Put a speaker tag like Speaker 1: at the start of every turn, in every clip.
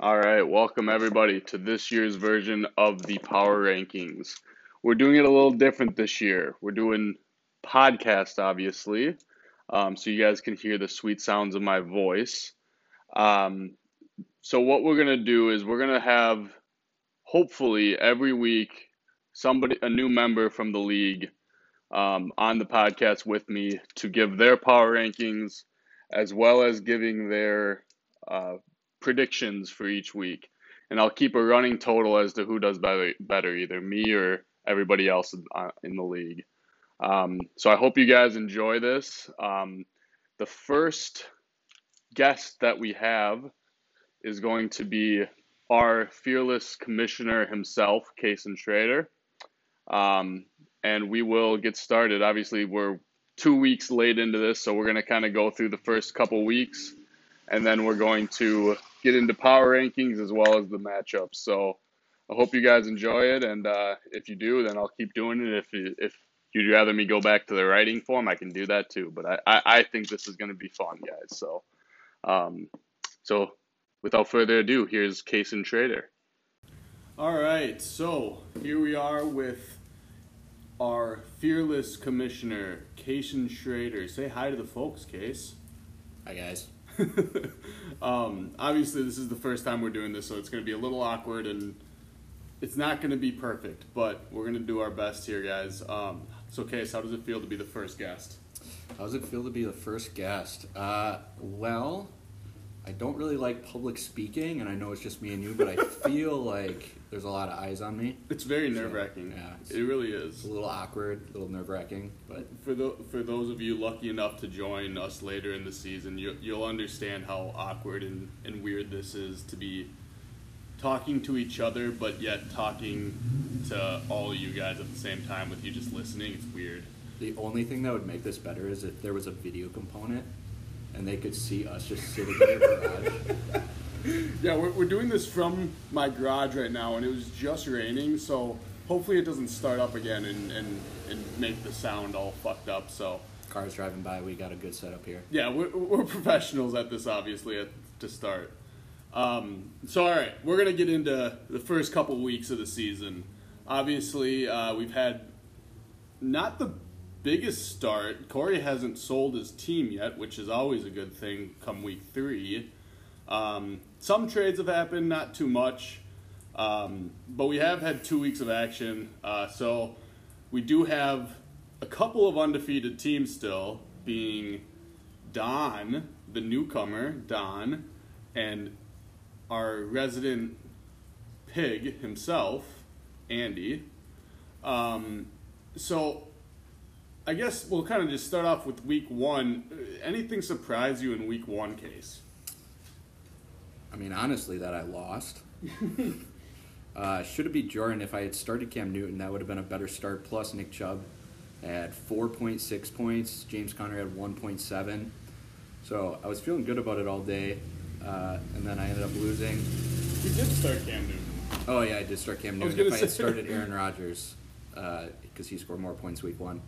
Speaker 1: All right, welcome everybody to this year's version of the Power Rankings. We're doing it a little different this year. We're doing podcast, obviously, um, so you guys can hear the sweet sounds of my voice. Um, so what we're gonna do is we're gonna have, hopefully, every week somebody, a new member from the league, um, on the podcast with me to give their power rankings, as well as giving their uh, predictions for each week, and I'll keep a running total as to who does better, better either me or everybody else in, uh, the league. Um, so I hope you guys enjoy this. Um, the first guest that we have is going to be our fearless commissioner himself, Kason Schrader. Um, and we will get started. Obviously, we're two weeks late into this, so we're going to kind of go through the first couple weeks, and then we're going to get into power rankings as well as the matchups. So I hope you guys enjoy it, and uh, if you do, then I'll keep doing it. If you, if you'd rather me go back to the writing form, I can do that too. But I, I, I think this is going to be fun, guys. So, um, so without further ado, here's Kason Schrader.
Speaker 2: All right, so here we are with our fearless commissioner, Kason Schrader. Say hi to the folks, Case.
Speaker 3: Hi guys.
Speaker 2: um, obviously, this is the first time we're doing this, so it's going to be a little awkward and it's not going to be perfect, but we're going to do our best here, guys. Um, so, Case, how does it feel to be the first guest?
Speaker 3: How does it feel to be the first guest? Uh, well, I don't really like public speaking, and I know it's just me and you, but I feel like there's a lot of eyes on me.
Speaker 2: It's very nerve wracking.
Speaker 3: So,
Speaker 2: yeah, it really is.
Speaker 3: A little awkward, a little nerve wracking, but
Speaker 2: for the, for those of you lucky enough to join us later in the season, you, you'll understand how awkward and, and weird this is to be talking to each other, but yet talking to all of you guys at the same time with you just listening. It's weird.
Speaker 3: The only thing that would make this better is if there was a video component and they could see us just sitting in the garage.
Speaker 2: Yeah, we're, we're doing this from my garage right now, and it was just raining, so hopefully it doesn't start up again and, and, and make the sound all fucked up. So
Speaker 3: cars driving by, we got a good setup here.
Speaker 2: Yeah, we're, we're professionals at this, obviously, at, to start. Um, so, all right, we're going to get into the first couple weeks of the season. Obviously, uh, we've had not the biggest start. Corey hasn't sold his team yet, which is always a good thing come week three. Um, some trades have happened, not too much, um, but we have had two weeks of action. Uh, so we do have a couple of undefeated teams still, being Don, the newcomer, Don, and our resident pig himself, Andy. Um, so I guess we'll kind of just start off with week one. Anything surprise you in week one, Case?
Speaker 3: I mean, honestly, that I lost. uh, should have been Jordan. If I had started Cam Newton, that would have been a better start. Plus, Nick Chubb had 4.6 points. James Conner had 1.7. So I was feeling good about it all day. Uh, and then I ended up losing.
Speaker 2: You did start Cam Newton.
Speaker 3: Oh yeah, I did start Cam Newton. If I had started Aaron Rodgers, because uh, he scored more points week one.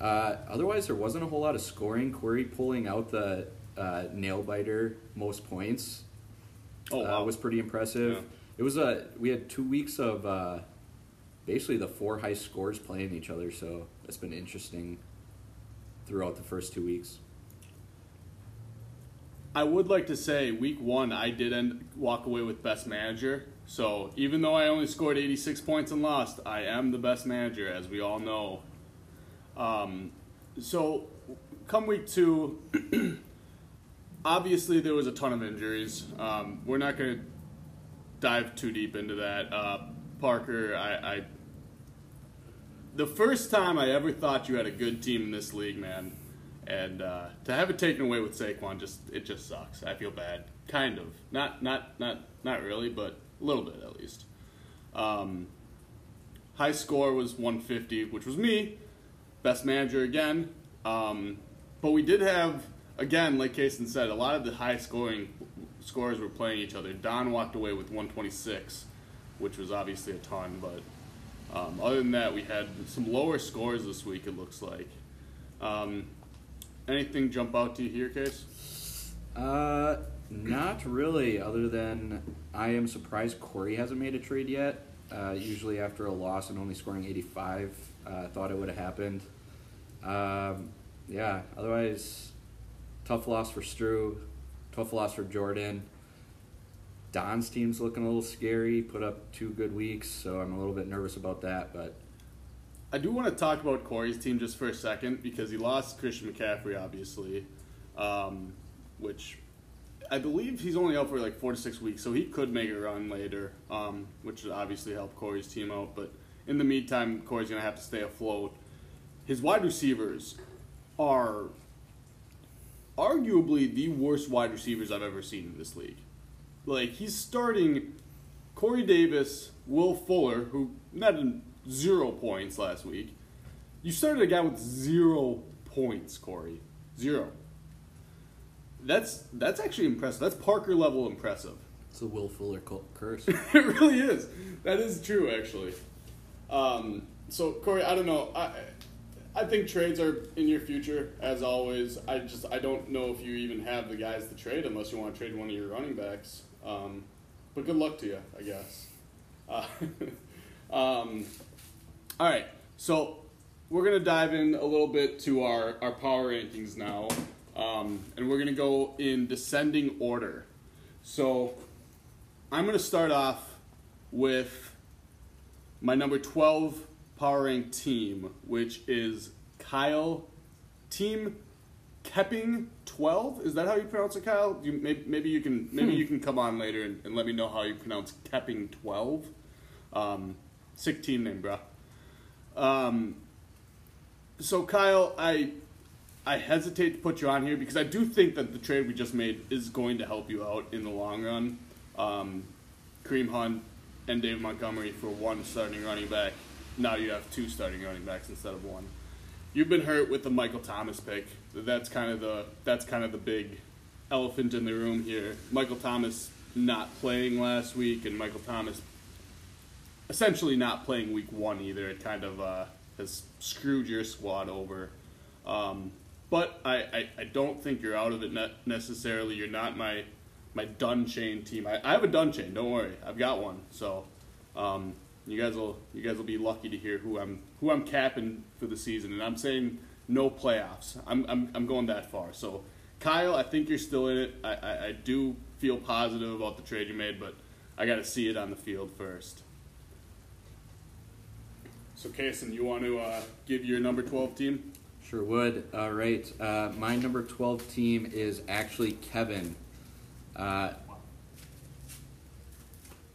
Speaker 3: Uh, otherwise, there wasn't a whole lot of scoring. Corey pulling out the uh, nail biter most points. Oh, uh, was pretty impressive. Yeah. It was a we had two weeks of uh, basically the four high scores playing each other, so it's been interesting throughout the first two weeks.
Speaker 2: I would like to say week one I did end, walk away with best manager. So even though I only scored 86 points and lost, I am the best manager, as we all know. Um, so come week two, obviously there was a ton of injuries. Um, we're not going to dive too deep into that. Uh, Parker, I, I the first time I ever thought you had a good team in this league, man. And uh, to have it taken away with Saquon, just it just sucks. I feel bad, kind of. Not not not not really, but a little bit at least. Um, high score was 150, which was me, best manager again. Um, but we did have again, like Kason said, a lot of the high scoring scores were playing each other. Don walked away with 126, which was obviously a ton, but. Um, other than that, we had some lower scores this week. It looks like. Um, Anything jump out to you here, Case?
Speaker 3: Uh, Not really, other than I am surprised Corey hasn't made a trade yet. Uh, usually, after a loss and only scoring 85, I uh, thought it would have happened. Um, yeah, otherwise, tough loss for Stru, tough loss for Jordan. Don's team's looking a little scary. Put up two good weeks, so I'm a little bit nervous about that. But
Speaker 2: I do want to talk about Corey's team just for a second because he lost Christian McCaffrey, obviously, um, which I believe he's only out for like four to six weeks, so he could make a run later, um, which would obviously help Corey's team out. But in the meantime, Corey's going to have to stay afloat. His wide receivers are arguably the worst wide receivers I've ever seen in this league. Like he's starting Corey Davis, Will Fuller, who netted zero points last week. You started a guy with zero points, Corey. Zero. That's that's actually impressive. That's Parker level impressive.
Speaker 3: It's a Will Fuller curse.
Speaker 2: it really is. That is true, actually. Um, so Corey, I don't know. I I think trades are in your future as always. I just I don't know if you even have the guys to trade unless you want to trade one of your running backs. Um, but good luck to you, I guess. Uh, um, all right, so we're gonna dive in a little bit to our our power rankings now, um, and we're gonna go in descending order. So I'm gonna start off with my number twelve power rank team, which is Kyle Team Kepping twelve. Is that how you pronounce it, Kyle? You, maybe, maybe you can maybe hmm. you can come on later and, and, let me know how you pronounce Kepping twelve. Um, sick team name, bro. Um, so Kyle, I I hesitate to put you on here because I do think that the trade we just made is going to help you out in the long run. Um, Kareem Hunt and Dave Montgomery for one starting running back now you have two starting running backs instead of one. You've been hurt with the Michael Thomas pick. That's kind of the that's kind of the big elephant in the room here. Michael Thomas not playing last week, and Michael Thomas essentially not playing week one either. It kind of uh, has screwed your squad over. Um, but I, I, I, don't think you're out of it ne- necessarily. You're not my my done chain team. I, I have a done chain. Don't worry, I've got one. So um, you guys will you guys will be lucky to hear who I'm who I'm capping for the season, and I'm saying no playoffs. I'm I'm, I'm going that far. So Kyle, I think you're still in it. I, I, I do feel positive about the trade you made, but I got to see it on the field first. So, Kason, you want to uh, give your number 12 team?
Speaker 3: Sure would. All right. Uh, my number 12 team is actually Kevin. Uh,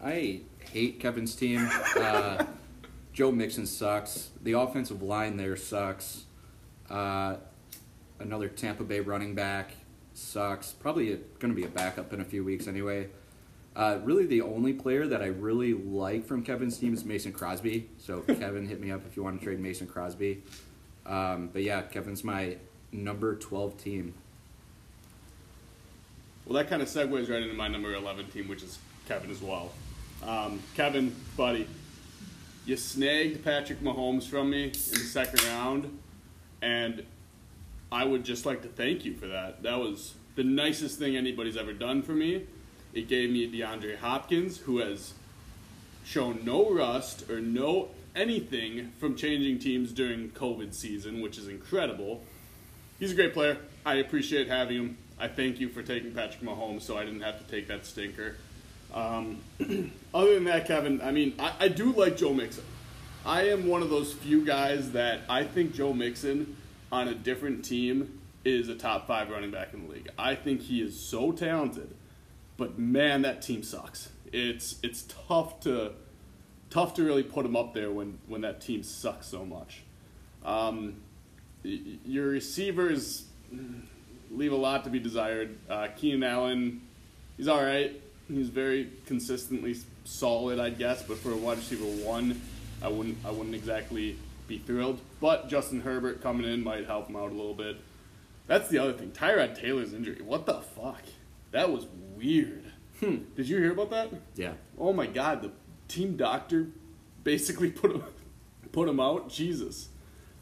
Speaker 3: I hate Kevin's team. Uh, Joe Mixon sucks. The offensive line there sucks. Uh, another Tampa Bay running back sucks. Probably going to be a backup in a few weeks anyway. Uh, really, the only player that I really like from Kevin's team is Mason Crosby. So, Kevin, hit me up if you want to trade Mason Crosby. Um, but yeah, Kevin's my number 12 team.
Speaker 2: Well, that kind of segues right into my number 11 team, which is Kevin as well. Um, Kevin, buddy, you snagged Patrick Mahomes from me in the second round, and I would just like to thank you for that. That was the nicest thing anybody's ever done for me. It gave me DeAndre Hopkins, who has shown no rust or no anything from changing teams during COVID season, which is incredible. He's a great player. I appreciate having him. I thank you for taking Patrick Mahomes so I didn't have to take that stinker. Um, other than that, Kevin, I mean, I, I do like Joe Mixon. I am one of those few guys that I think Joe Mixon on a different team is a top five running back in the league. I think he is so talented, but man, that team sucks. It's it's tough to tough to really put him up there when when that team sucks so much. Um, your receivers leave a lot to be desired. Uh, Keenan Allen, he's all right. He's very consistently solid, I guess, but for a wide receiver one, I wouldn't I wouldn't exactly be thrilled. But Justin Herbert coming in might help him out a little bit. That's the other thing. Tyrod Taylor's injury. What the fuck? That was weird. Hmm. Did you hear about that?
Speaker 3: Yeah.
Speaker 2: Oh my god, the team doctor basically put him put him out. Jesus.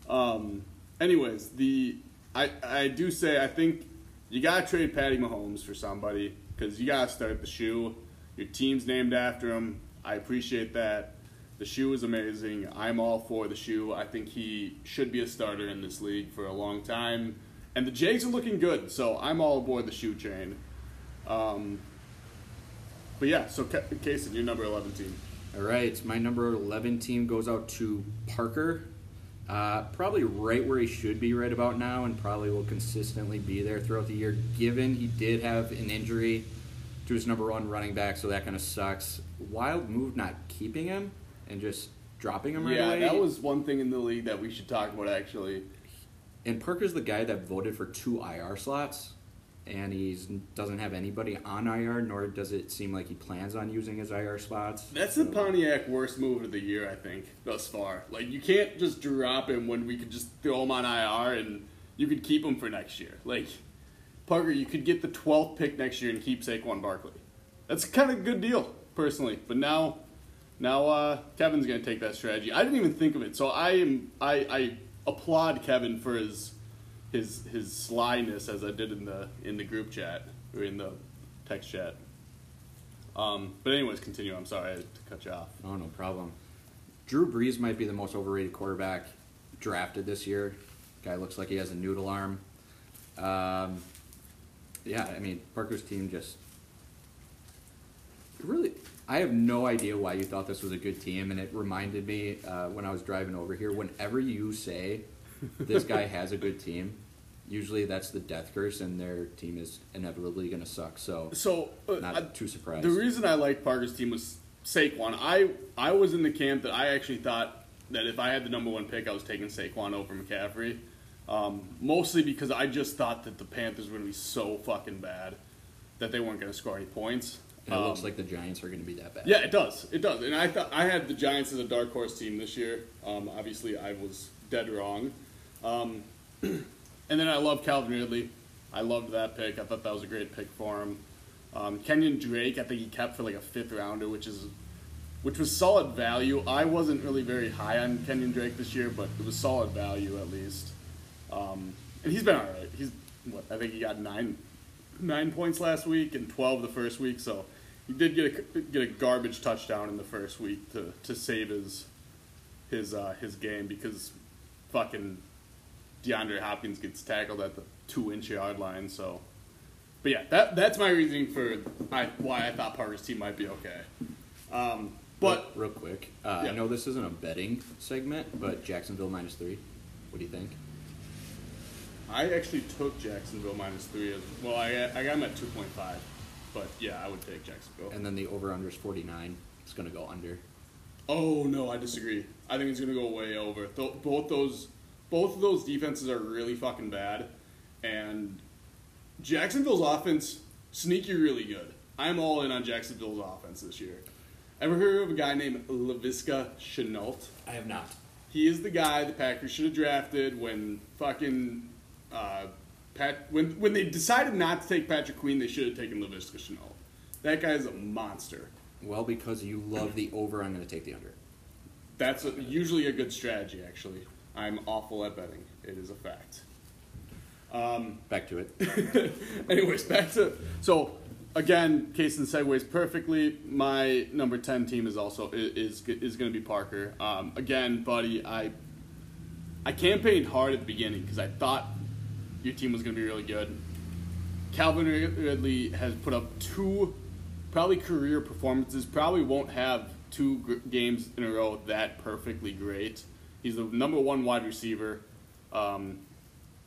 Speaker 2: Um, anyways, the I I do say I think you gotta trade Patty Mahomes for somebody because you gotta start the shoe. Your team's named after him. I appreciate that. The shoe is amazing. I'm all for the shoe. I think he should be a starter in this league for a long time. And the Jays are looking good, so I'm all aboard the shoe train. Um, but yeah, so Kaysen, your number 11 team.
Speaker 3: All right, my number 11 team goes out to Parker. Uh, probably right where he should be right about now, and probably will consistently be there throughout the year, given he did have an injury to his number one running back, so that kind of sucks. Wild move not keeping him and just dropping him right
Speaker 2: yeah,
Speaker 3: away.
Speaker 2: that was one thing in the league that we should talk about actually.
Speaker 3: And Parker's the guy that voted for two IR slots and he doesn't have anybody on IR, nor does it seem like he plans on using his IR spots.
Speaker 2: That's the Pontiac worst move of the year, I think, thus far. Like you can't just drop him when we could just throw him on IR and you could keep him for next year. Like Parker, you could get the 12th pick next year and keep Saquon Barkley. That's kind of a good deal, personally. But now, now uh, Kevin's going to take that strategy. I didn't even think of it, so I am I, I applaud Kevin for his his his slyness as I did in the in the group chat or in the text chat. Um, but anyways, continue. I'm sorry to cut you off.
Speaker 3: Oh, no problem. Drew Brees might be the most overrated quarterback drafted this year. Guy looks like he has a noodle arm. Um, yeah, I mean Parker's team just really. I have no idea why you thought this was a good team, and it reminded me uh, when I was driving over here. Whenever you say this guy has a good team, usually that's the death curse, and their team is inevitably going to suck. So,
Speaker 2: so uh,
Speaker 3: not I, too surprised.
Speaker 2: The reason I liked Parker's team was Saquon. I I was in the camp that I actually thought that if I had the number one pick, I was taking Saquon over McCaffrey. Um, mostly because I just thought that the Panthers were going to be so fucking bad that they weren't going to score any points.
Speaker 3: And it um, looks like the Giants are going to be that bad.
Speaker 2: Yeah, it does. It does. And I thought I had the Giants as a dark horse team this year. Um, obviously, I was dead wrong. And then I love Calvin Ridley. I loved that pick. I thought that was a great pick for him. Um, Kenyan Drake, I think he kept for like a fifth rounder, which is which was solid value. I wasn't really very high on Kenyan Drake this year, but it was solid value at least. Um, and he's been all right. He's what I think he got nine nine points last week and twelve the first week, so he did get a get a garbage touchdown in the first week to, to save his his uh, his game because fucking DeAndre Hopkins gets tackled at the two inch yard line. So, but yeah, that that's my reasoning for I, why I thought Parker's team might be okay. Um, but
Speaker 3: real, real quick, uh, yeah. I know this isn't a betting segment, but Jacksonville minus three. What do you think?
Speaker 2: I actually took Jacksonville minus three as well. I I got them at two point five, but yeah, I would take Jacksonville.
Speaker 3: And then the over under is forty nine. It's gonna go under.
Speaker 2: Oh no, I disagree. I think it's gonna go way over. Th- both those both of those defenses are really fucking bad, and Jacksonville's offense sneaky really good. I'm all in on Jacksonville's offense this year. Ever heard of a guy named Laviska Shenault?
Speaker 3: I have not.
Speaker 2: He is the guy the Packers should have drafted when fucking uh, Pat when when they decided not to take Patrick Queen, they should have taken Laviska Shenault. That guy is a monster.
Speaker 3: Well, because you love the over, I'm going to take the under.
Speaker 2: That's a, usually a good strategy, actually. I'm awful at betting. It is a fact. Um,
Speaker 3: back to it.
Speaker 2: anyways, back to so again, Kaysen segues perfectly. My number ten team is also is is going to be Parker. Um, again, buddy, I I campaigned hard at the beginning because I thought your team was going to be really good. Calvin Ridley has put up two probably career performances. Probably won't have two games in a row that perfectly great. He's the number one wide receiver. Um,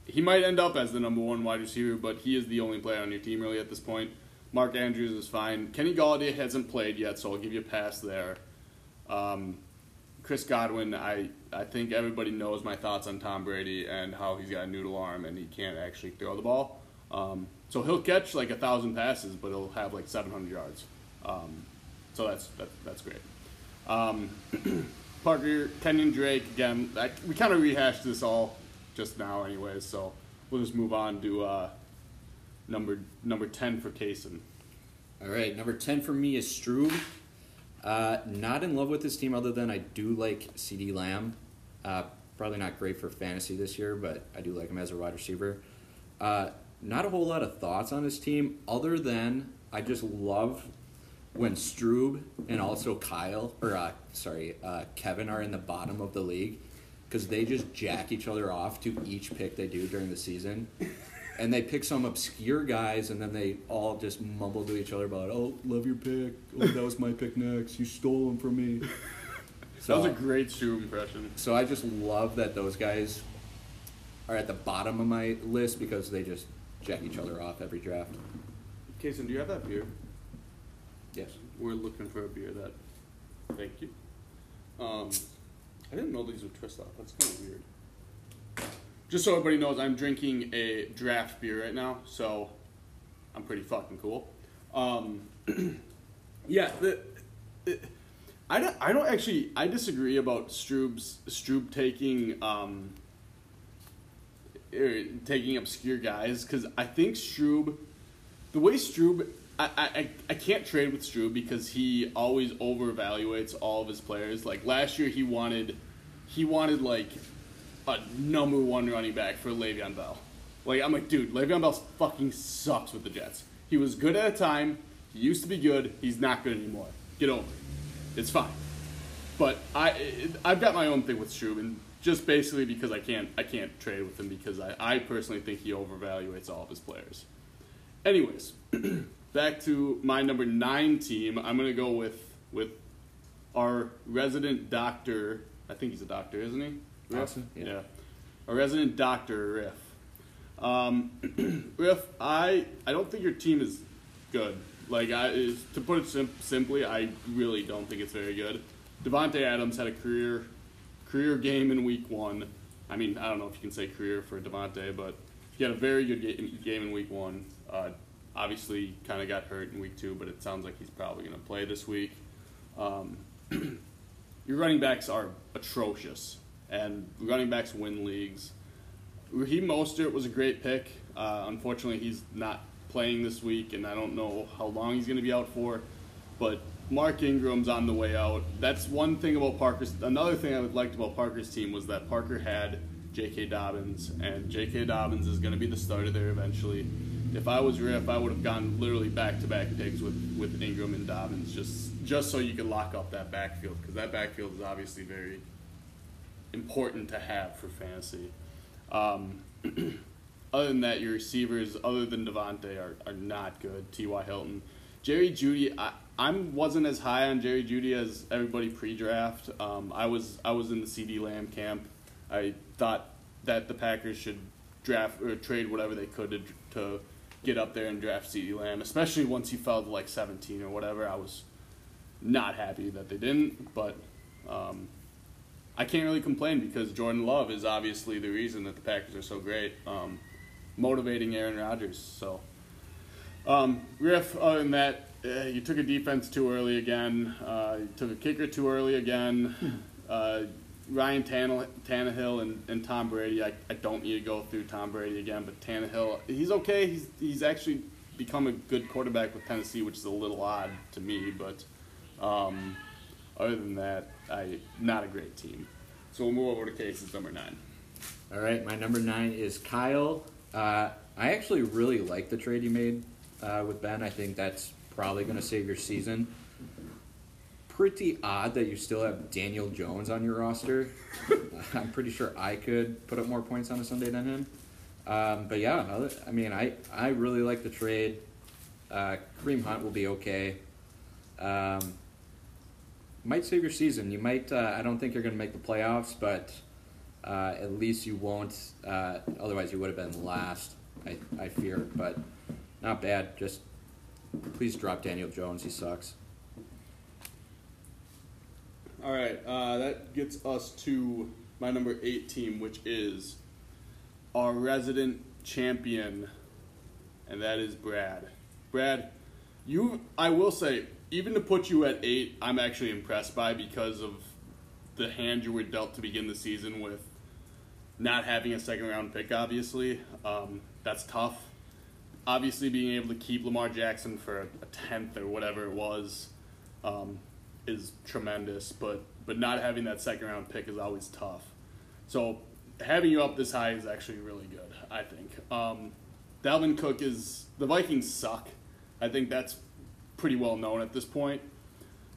Speaker 2: he might end up as the number one wide receiver, but he is the only player on your team really at this point. Mark Andrews is fine. Kenny Golladay hasn't played yet, so I'll give you a pass there. Um, Chris Godwin, I, I think everybody knows my thoughts on Tom Brady and how he's got a noodle arm and he can't actually throw the ball. Um, so he'll catch like a thousand passes, but he'll have like 700 yards. Um, so that's that, that's great. Parker, Kenyan Drake again. I, we kind of rehashed this all just now, anyways. So we'll just move on to uh, number number 10 for Kaysen.
Speaker 3: All right, number 10 for me is Struve. Uh, not in love with this team, other than I do like CeeDee Lamb. Uh, probably not great for fantasy this year, but I do like him as a wide receiver. Uh, not a whole lot of thoughts on his team other than I just love when Strub and also Kyle or uh, sorry uh, Kevin are in the bottom of the league because they just jack each other off to each pick they do during the season. And they pick some obscure guys, and then they all just mumble to each other about, "Oh, love your pick. Oh, that was my pick next. You stole them from me."
Speaker 2: So, that was a great Strub impression.
Speaker 3: So I just love that those guys are at the bottom of my list because they just jack each other off every draft.
Speaker 2: Kason, do you have that beer?
Speaker 3: Yes.
Speaker 2: We're looking for a beer that. Thank you. Um, I didn't know these would twist off. That's kind of weird. Just so everybody knows, I'm drinking a draft beer right now, so I'm pretty fucking cool. Um, yeah, the, I don't. I don't actually. I disagree about Strub's Strub taking um, er, taking obscure guys because I think Strub, the way Strub, I, I I can't trade with Strub because he always overevaluates all of his players. Like last year, he wanted he wanted like a number one running back for Le'Veon Bell. Like I'm like, dude, Le'Veon Bell fucking sucks with the Jets. He was good at a time. He used to be good. He's not good anymore. Get over it. It's fine. But I I've got my own thing with Strubin, just basically because I can't I can't trade with him because I, I personally think he overvaluates all of his players. Anyways, back to my number nine team. I'm gonna go with with our resident doctor. I think he's a doctor, isn't he? Riff?
Speaker 3: Awesome, yeah.
Speaker 2: yeah. A resident doctor, Riff. Um, Riff, I I don't think your team is good. Like I, is, to put it sim- simply, I really don't think it's very good. Davante Adams had a career career game in Week One. I mean, I don't know if you can say career for Davante, but he had a very good game, game in Week One. Uh, obviously, kind of got hurt in Week Two, but it sounds like he's probably going to play this week. Um, your running backs are atrocious, and running backs win leagues. Raheem Mostert was a great pick. Uh, unfortunately, he's not playing this week, and I don't know how long he's going to be out for. But Mark Ingram's on the way out. That's one thing about Parker's. Another thing I would liked about Parker's team was that Parker had J.K. Dobbins, and J.K. Dobbins is going to be the starter there eventually. If I was Riff, I would have gone literally back to back picks with, with Ingram and Dobbins just just so you could lock up that backfield because that backfield is obviously very important to have for fantasy. Um, other than that, your receivers, other than Davante, are, are not good. T.Y. Hilton. Jerry Jeudy, I, I wasn't as high on Jerry Jeudy as everybody pre-draft. Um, I was I was in the CeeDee Lamb camp. I thought that the Packers should draft or trade whatever they could to, to get up there and draft CeeDee Lamb, especially once he fell to like 17 or whatever. I was not happy that they didn't, but um, I can't really complain because Jordan Love is obviously the reason that the Packers are so great, um, motivating Aaron Rodgers. So, um, Riff, other than that, uh, you took a defense too early again. Uh, you took a kicker too early again. Uh, Ryan Tannehill, Tannehill and, and Tom Brady. I, I don't need to go through Tom Brady again, but Tannehill, he's okay. He's he's actually become a good quarterback with Tennessee, which is a little odd to me. But um, other than that, I not a great team. So we'll move over to Casey's number nine.
Speaker 3: All right, my number nine is Kyle. Uh, I actually really like the trade you made uh, with Ben. I think that's probably going to save your season. Pretty odd that you still have Daniel Jones on your roster. I'm pretty sure I could put up more points on a Sunday than him. Um, but yeah, I mean, I, I really like the trade. Uh, Kareem Hunt will be okay. Um, might save your season. You might. Uh, I don't think you're going to make the playoffs, but uh, at least you won't. Uh, otherwise, you would have been last. I, I fear, but not bad. Just please drop Daniel Jones. He sucks.
Speaker 2: All right, uh, that gets us to my number eight team, which is our resident champion, and that is Brad. Brad, you, I will say, even to put you at eight, I'm actually impressed by because of the hand you were dealt to begin the season with not having a second round pick, obviously. Um, that's tough. Obviously, being able to keep Lamar Jackson for a tenth or whatever it was um, is tremendous, but, but not having that second round pick is always tough. So having you up this high is actually really good, I think. Um, Dalvin Cook is. The Vikings suck. I think that's pretty well known at this point.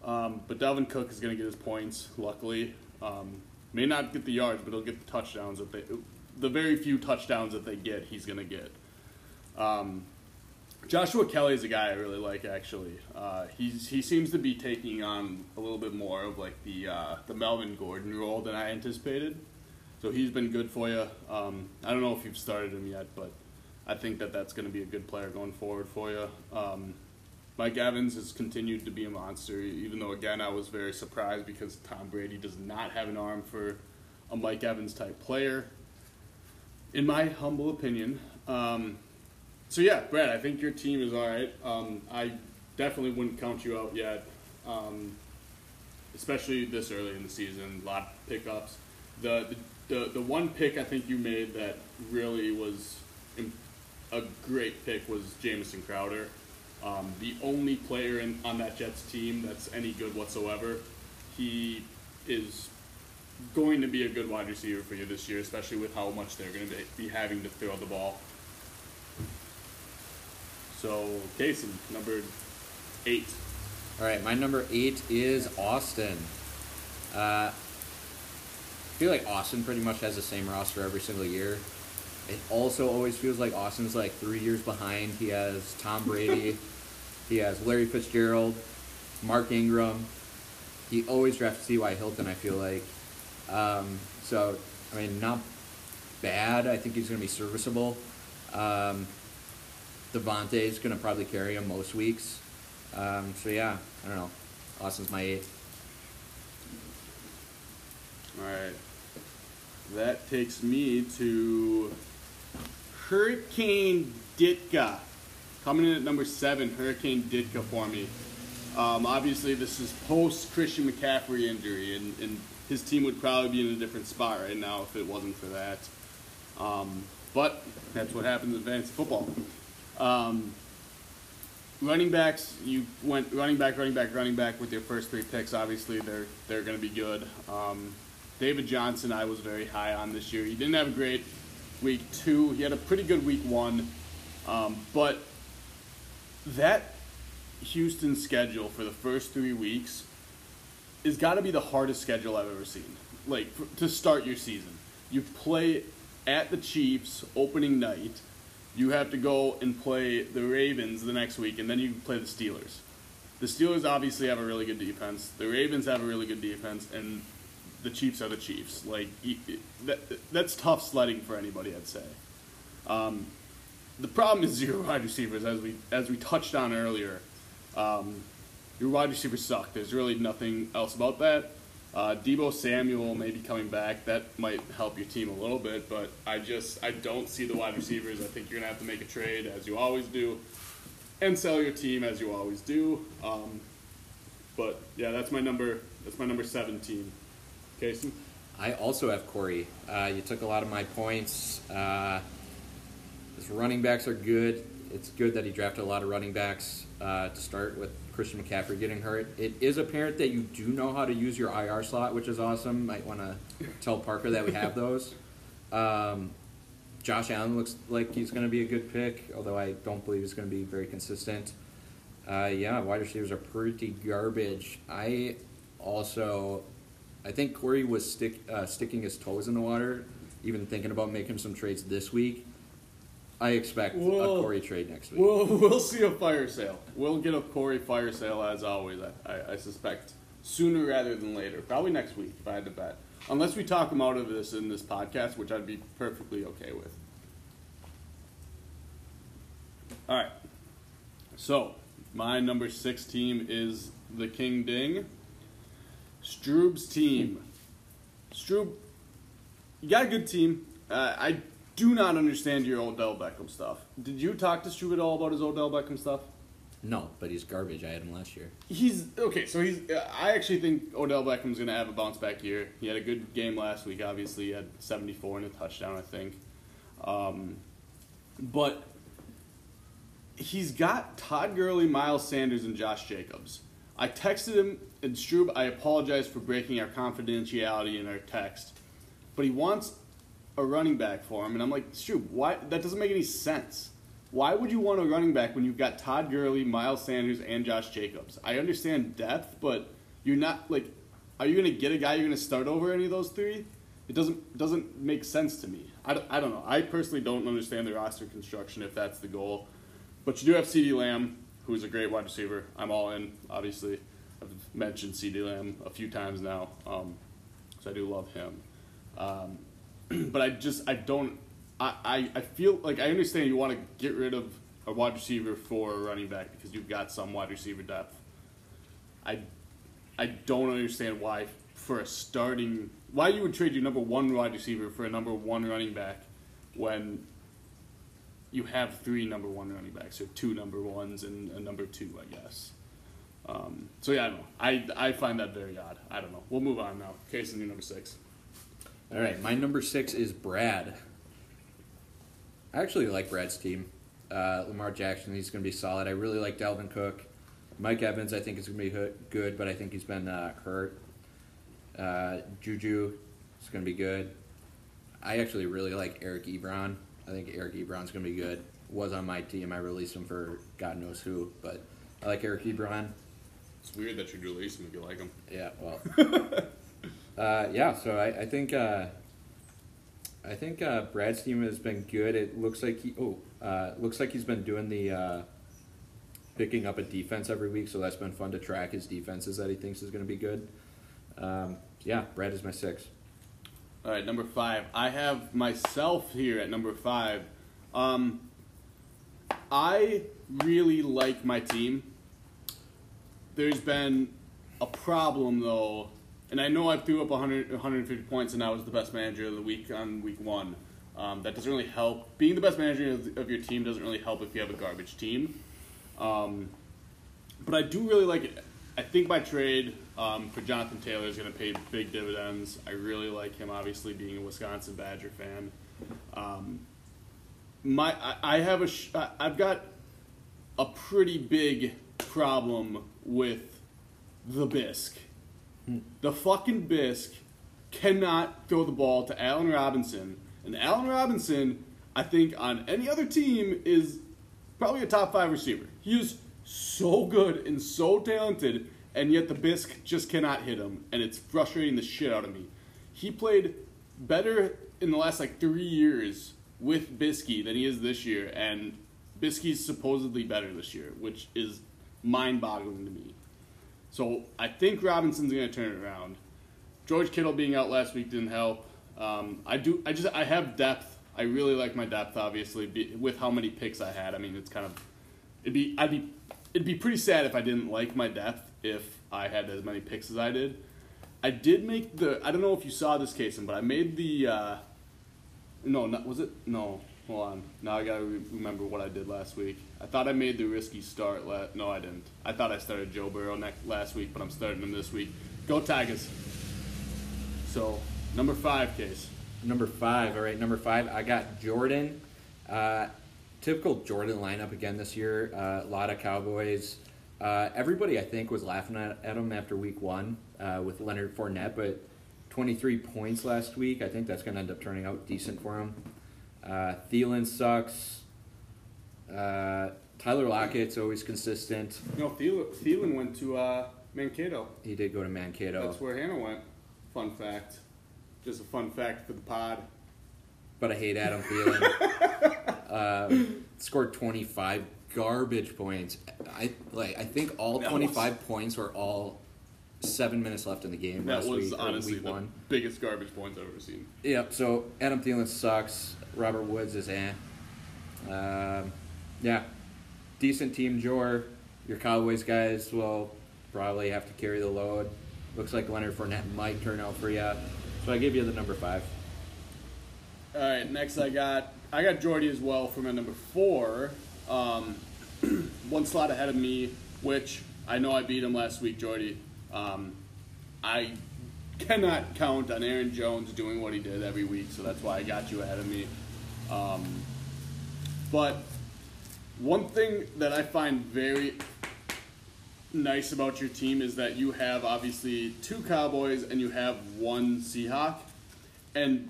Speaker 2: Um, but Dalvin Cook is going to get his points, luckily. Um, may not get the yards, but he'll get the touchdowns that they, the very few touchdowns that they get, he's going to get. Um, Joshua Kelley is a guy I really like. Actually, uh, he's he seems to be taking on a little bit more of like the uh, the Melvin Gordon role than I anticipated. So he's been good for you. Um, I don't know if you've started him yet, but I think that that's going to be a good player going forward for you. Um, Mike Evans has continued to be a monster, even though again I was very surprised because Tom Brady does not have an arm for a Mike Evans type player. In my humble opinion. Um, so yeah, Brad, I think your team is all right. Um, I definitely wouldn't count you out yet, um, especially this early in the season. A lot of pickups. The, the the the one pick I think you made that really was a great pick was Jamison Crowder. Um, the only player in, on that Jets team that's any good whatsoever. He is going to be a good wide receiver for you this year, especially with how much they're going to be having to throw the ball. So, Casey, number eight.
Speaker 3: All right, my number eight is Austin. Uh, I feel like Austin pretty much has the same roster every single year. It also always feels like Austin's like three years behind. He has Tom Brady, he has Larry Fitzgerald, Mark Ingram. He always drafts T.Y. Hilton, I feel like. Um, so, I mean, not bad. I think he's going to be serviceable. Um, Davante is going to probably carry him most weeks. Um, so yeah, I don't know. Austin's my eight.
Speaker 2: All right. That takes me to Hurricane Ditka. Coming in at number seven, Hurricane Ditka for me. Um, obviously, this is post Christian McCaffrey injury, and, and, his team would probably be in a different spot right now if it wasn't for that. Um, but that's what happens in fantasy football. Um, running backs, you went running back, running back, running back with your first three picks. Obviously, they're they're going to be good. Um, David Johnson, I was very high on this year. He didn't have a great week two. He had a pretty good week one, um, but that Houston schedule for the first three weeks is got to be the hardest schedule I've ever seen. Like for, to start your season, you play at the Chiefs opening night you have to go and play the Ravens the next week, and then you play the Steelers. The Steelers obviously have a really good defense. The Ravens have a really good defense, and the Chiefs are the Chiefs. Like that, that's tough sledding for anybody, I'd say. Um, the problem is your wide receivers, as we as we touched on earlier. Um, your wide receivers suck. There's really nothing else about that. Uh, Deebo Samuel may be coming back. That might help your team a little bit, but I just I don't see the wide receivers. I think you're gonna have to make a trade as you always do, and sell your team as you always do. Um, but yeah, that's my number. That's my number seventeen. Casey.
Speaker 3: I also have Corey. Uh, you took a lot of my points. Uh, his running backs are good. It's good that he drafted a lot of running backs uh, to start with Christian McCaffrey getting hurt. It is apparent that you do know how to use your IR slot, which is awesome. Might want to tell Parker that we have those. Um, Josh Allen looks like he's going to be a good pick, although I don't believe he's going to be very consistent. Uh, yeah, wide receivers are pretty garbage. I also, I think Corey was stick, uh, sticking his toes in the water, even thinking about making some trades this week. I expect we'll, a Corey trade next week.
Speaker 2: We'll, we'll see a fire sale. We'll get a Corey fire sale as always, I, I, I suspect. Sooner rather than later. Probably next week, if I had to bet. Unless we talk him out of this in this podcast, which I'd be perfectly okay with. All right. So, my number six team is the King Ding. Stroob's team. Stroob, you got a good team. Uh, I do not understand your Odell Beckham stuff. Did you talk to Stu at all about his Odell Beckham stuff?
Speaker 3: No, but he's garbage. I had him last year.
Speaker 2: He's okay. So he's. I actually think Odell Beckham's going to have a bounce back year. He had a good game last week. Obviously, he had 74 and a touchdown. I think, um, but he's got Todd Gurley, Miles Sanders, and Josh Jacobs. I texted him and Stroob. I apologize for breaking our confidentiality in our text, but he wants a running back for him, and I'm like, shoot, why? That doesn't make any sense. why would you want a running back when you've got Todd Gurley, Miles Sanders, and Josh Jacobs? I understand depth, but you're not like, are you going to get a guy you're going to start over any of those three? It doesn't doesn't make sense to me. I don't, I don't know. I personally don't understand the roster construction if that's the goal. But you do have CeeDee Lamb, who's a great wide receiver. I'm all in, obviously. I've mentioned CeeDee Lamb a few times now, um, so I do love him. Um, but I just I don't I, I, I feel like I understand you want to get rid of a wide receiver for a running back because you've got some wide receiver depth. I I don't understand why for a starting why you would trade your number one wide receiver for a number one running back when you have three number one running backs or two number ones and a number two, I guess. Um, so yeah, I don't know. I I find that very odd. I don't know. We'll move on now. Case in number six.
Speaker 3: All right, my number six is Brad. I actually like Brad's team. Uh, Lamar Jackson, he's going to be solid. I really like Dalvin Cook. Mike Evans, I think is going to be good, but I think he's been uh, hurt. Uh, Juju is going to be good. I actually really like Eric Ebron. I think Eric Ebron's going to be good. Was on my team. I released him for God knows who, but I like Eric Ebron.
Speaker 2: It's weird that you released him if you like him.
Speaker 3: Yeah, well. uh, yeah, so I, I think uh, I think uh, Brad's team has been good. It looks like he oh uh, looks like he's been doing the uh, picking up a defense every week, so that's been fun to track his defenses that he thinks is going to be good. Um, yeah, Brad is my six.
Speaker 2: All right, number five. I have myself here at number five. Um, I really like my team. There's been a problem though, and I know I threw up 100, 150 points and I was the best manager of the week on week one. Um, that doesn't really help. Being the best manager of, your team doesn't really help if you have a garbage team. Um, but I do really like it. I think my trade um, for Jonathan Taylor is going to pay big dividends. I really like him, obviously being a Wisconsin Badger fan. Um, my I, I have a sh- I've got a pretty big problem with the Bisque. The fucking Bisque cannot throw the ball to Allen Robinson, and Allen Robinson, I think on any other team is probably a top five receiver. He is so good and so talented and yet the Bisque just cannot hit him, and it's frustrating the shit out of me. He played better in the last like three years with Bisky than he is this year, and Bisky's supposedly better this year, which is mind-boggling to me. So I think Robinson's going to turn it around. George Kittle being out last week didn't help. Um, I do. I just I have depth. I really like my depth, obviously, be, with how many picks I had. I mean, it's kind of it'd be I'd be it'd be pretty sad if I didn't like my depth if I had as many picks as I did. I did make the. I don't know if you saw this case, but I made the. Uh, no, not, was it? No, hold on. Now I gotta re- remember what I did last week. I thought I made the risky start. La- no, I didn't. I thought I started Joe Burrow next last week, but I'm starting him this week. Go Tigers. So number five case.
Speaker 3: Number five. All right, number five. I got Jordan. Uh, typical Jordan lineup again this year. Uh, a lot of Cowboys. Uh, everybody, I think, was laughing at, at him after week one uh, with Leonard Fournette, but 23 points last week. I think that's going to end up turning out decent for him. Uh, Thielen sucks. Uh, Tyler Lockett's always consistent.
Speaker 2: No, Thielen, Thielen went to uh, Mankato.
Speaker 3: He did go to Mankato.
Speaker 2: That's where Hannah went. Fun fact. Just a fun fact for the pod.
Speaker 3: But I hate Adam Thielen. Um, scored 25 garbage points. I like. I think all that 25 points were all seven minutes left in the game.
Speaker 2: That
Speaker 3: was
Speaker 2: week, honestly the one. biggest garbage points I've ever seen.
Speaker 3: Yep. So Adam Thielen sucks. Robert Woods is eh. Um, yeah, decent team. Jor, your Cowboys guys will probably have to carry the load. Looks like Leonard Fournette might turn out for you. So I give you the number five.
Speaker 2: All right. Next, I got I got Jordy as well for my number four. Um, one slot ahead of me, which I know I beat him last week, Jordy. Um, I cannot count on Aaron Jones doing what he did every week, so that's why I got you ahead of me. Um, but one thing that I find very nice about your team is that you have obviously two Cowboys and you have one Seahawk. And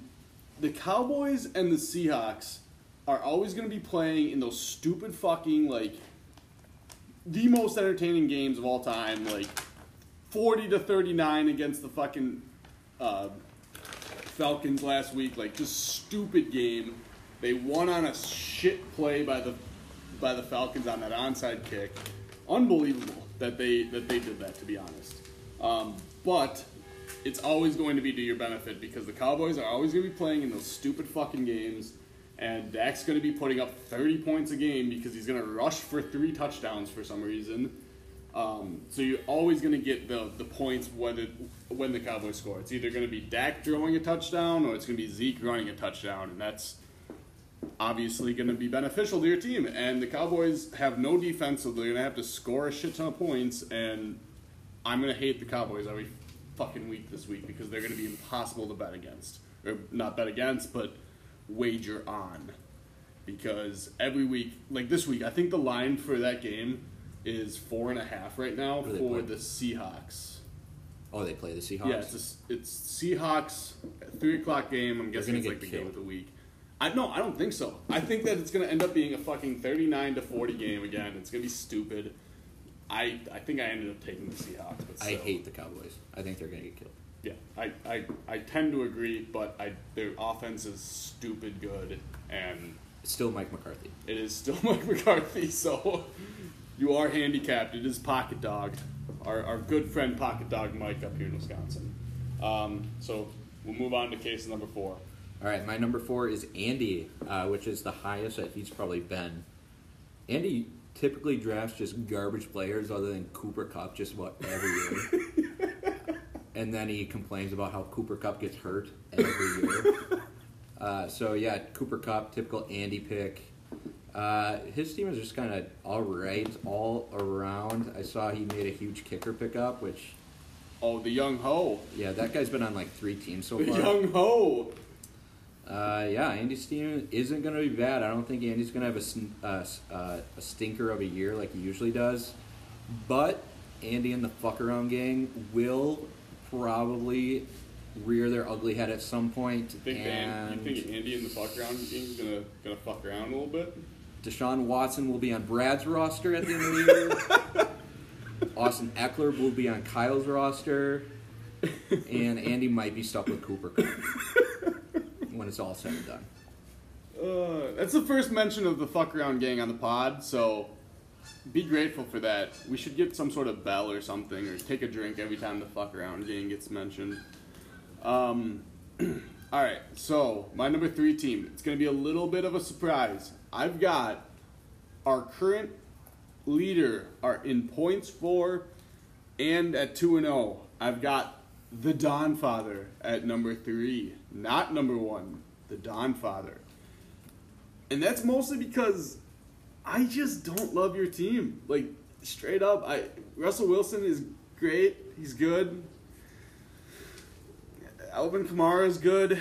Speaker 2: the Cowboys and the Seahawks are always going to be playing in those stupid fucking like the most entertaining games of all time, like forty to thirty nine against the fucking uh, Falcons last week. Like just stupid game. They won on a shit play by the by the Falcons on that onside kick. Unbelievable that they that they did that. To be honest, um, but it's always going to be to your benefit because the Cowboys are always going to be playing in those stupid fucking games. And Dak's going to be putting up 30 points a game because he's going to rush for three touchdowns for some reason. Um, so you're always going to get the, the points when the, when the Cowboys score. It's either going to be Dak throwing a touchdown or it's going to be Zeke running a touchdown. And that's obviously going to be beneficial to your team. And the Cowboys have no defense, so they're going to have to score a shit ton of points. And I'm going to hate the Cowboys every fucking week this week because they're going to be impossible to bet against. Or not bet against, but wager on. Because every week, like this week, I think the line for that game is four and a half right now for
Speaker 3: play?
Speaker 2: the Seahawks.
Speaker 3: Oh, they play the Seahawks.
Speaker 2: Yeah, it's a, it's Seahawks three o'clock game. I'm guessing it's like the game of the week. I no, I don't think so. I think that it's gonna end up being a fucking thirty nine to forty game again. It's gonna be stupid. I I think I ended up taking the Seahawks, but
Speaker 3: I hate the Cowboys. I think they're gonna get killed.
Speaker 2: Yeah, I, I, I tend to agree, but I their offense is stupid good, and
Speaker 3: It's still Mike McCarthy.
Speaker 2: it is still Mike McCarthy. So you are handicapped. It is pocket dog, our, our good friend pocket dog Mike up here in Wisconsin. Um, so we'll move on to case number four.
Speaker 3: All right, my number four is Andy, uh, which is the highest that he's probably been. Andy typically drafts just garbage players other than Cooper Kupp just about every year. and then he complains about how Cooper Kupp gets hurt every year. Uh, so, yeah, Cooper Kupp, typical Andy pick. Uh, his team is just kind of all right all around. I saw he made a huge kicker pickup, which,
Speaker 2: Oh, the Younghoe,
Speaker 3: yeah, that guy's been on like three teams so far.
Speaker 2: the Younghoe.
Speaker 3: Uh, yeah, Andy's team isn't going to be bad. I don't think Andy's going to have a, uh, uh, a stinker of a year like he usually does. But Andy and the fuck around gang will probably rear their ugly head at some point.
Speaker 2: You think,
Speaker 3: and
Speaker 2: An- you think Andy and the fuck around game's gonna gonna fuck around a little bit?
Speaker 3: Deshaun Watson will be on Brad's roster at the end of the year. Austin Ekeler will be on Kyle's roster. And Andy might be stuck with Cooper Kupp when it's all said and done.
Speaker 2: Uh, that's the first mention of the fuck around gang on the pod, so be grateful for that. We should get some sort of bell or something, or take a drink every time the fuck around gang gets mentioned. Um, all right, so my number three team. It's going to be a little bit of a surprise. I've got our current leader are in points for and at 2 and 0. I've got the Don Father at number 3, not number 1, the Don Father. And that's mostly because I just don't love your team. Like straight up, I Russell Wilson is great. He's good. Alvin Kamara is good.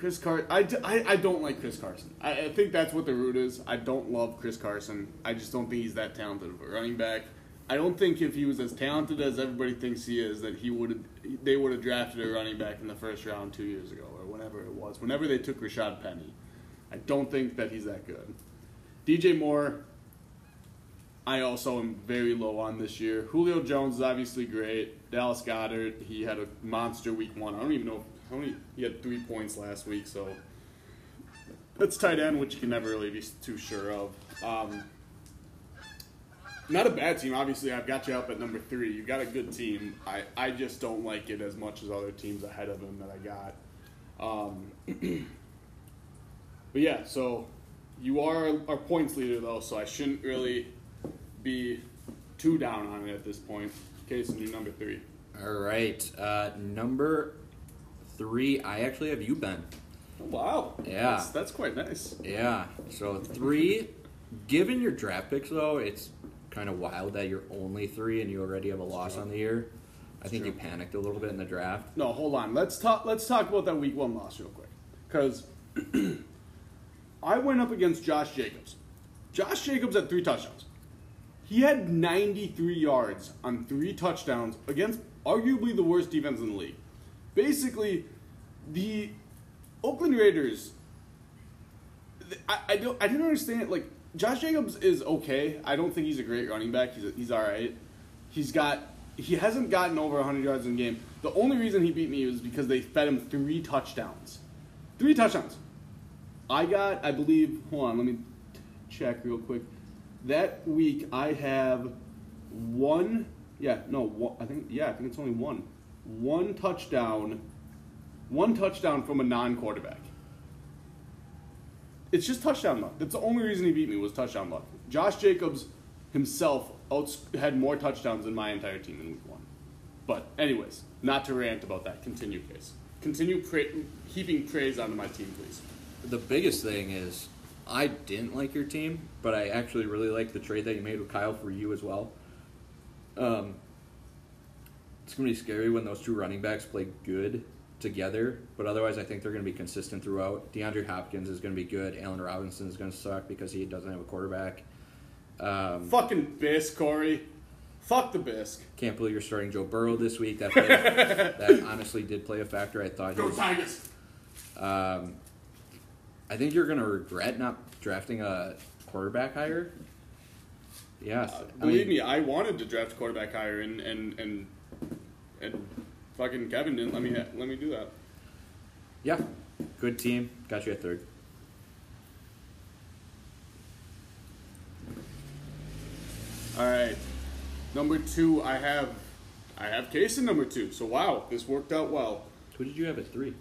Speaker 2: Chris Carson. I, I, I don't like Chris Carson. I, I think that's what the root is. I don't love Chris Carson. I just don't think he's that talented of a running back. I don't think if he was as talented as everybody thinks he is, that he would they would have drafted a running back in the first round two years ago or whenever it was. Whenever they took Rashad Penny, I don't think that he's that good. DJ Moore, I also am very low on this year. Julio Jones is obviously great. Dallas Goedert, he had a monster week one. I don't even know many. He had three points last week, so that's tight end, which you can never really be too sure of. Um, not a bad team. Obviously, I've got you up at number three. You've got a good team. I, I just don't like it as much as other teams ahead of him that I got. Um, but yeah, so you are our points leader though, so I shouldn't really be too down on it at this point. Case in your number three.
Speaker 3: All right, uh, number three. I actually have you, Ben.
Speaker 2: Oh, wow.
Speaker 3: Yeah.
Speaker 2: That's, that's quite nice.
Speaker 3: Yeah. So three. Given your draft picks, though, it's kind of wild that you're only three and you already have a loss on the year. I think
Speaker 2: true.
Speaker 3: you panicked a little bit in the draft.
Speaker 2: No, hold on. Let's talk. Let's talk about that week one loss real quick, because I went up against Josh Jacobs. Josh Jacobs had three touchdowns. He had 93 yards on three touchdowns against arguably the worst defense in the league. Basically, the Oakland Raiders, I, I don't I didn't understand like Josh Jacobs is okay. I don't think he's a great running back. He's he's all right. He's got he hasn't gotten over 100 yards in a game. The only reason he beat me was because they fed him three touchdowns. Three touchdowns. I got, I believe, hold on, let me check real quick. That week I have one, yeah, no, one, I think, yeah, I think it's only one. One touchdown, one touchdown from a non quarterback. It's just touchdown luck. That's the only reason he beat me was touchdown luck. Josh Jacobs himself had more touchdowns than my entire team in week one. But, anyways, not to rant about that. Continue, case. Continue pra- heaping praise onto my team, please.
Speaker 3: The biggest thing is I didn't like your team, but I actually really like the trade that you made with Kyle for you as well. Um, it's gonna be scary when those two running backs play good together, but otherwise I think they're gonna be consistent throughout. DeAndre Hopkins is gonna be good. Allen Robinson is gonna suck because he doesn't have a quarterback. Um,
Speaker 2: Fucking Bisk, Corey. Fuck the Bisk.
Speaker 3: can't believe you're starting Joe Burrow this week. That played, that honestly did play a factor. I thought he
Speaker 2: Go
Speaker 3: was
Speaker 2: Tigers.
Speaker 3: Um, I think you're going to regret not drafting a quarterback higher. Yeah,
Speaker 2: Uh,
Speaker 3: I
Speaker 2: believe
Speaker 3: mean,
Speaker 2: me, I wanted to draft quarterback higher, and and and and fucking Kevin didn't let me let me do that.
Speaker 3: Yeah, good team. Got you at third.
Speaker 2: All right, number two, I have I have Case in number two. So wow, this worked out well.
Speaker 3: Who did you have at three?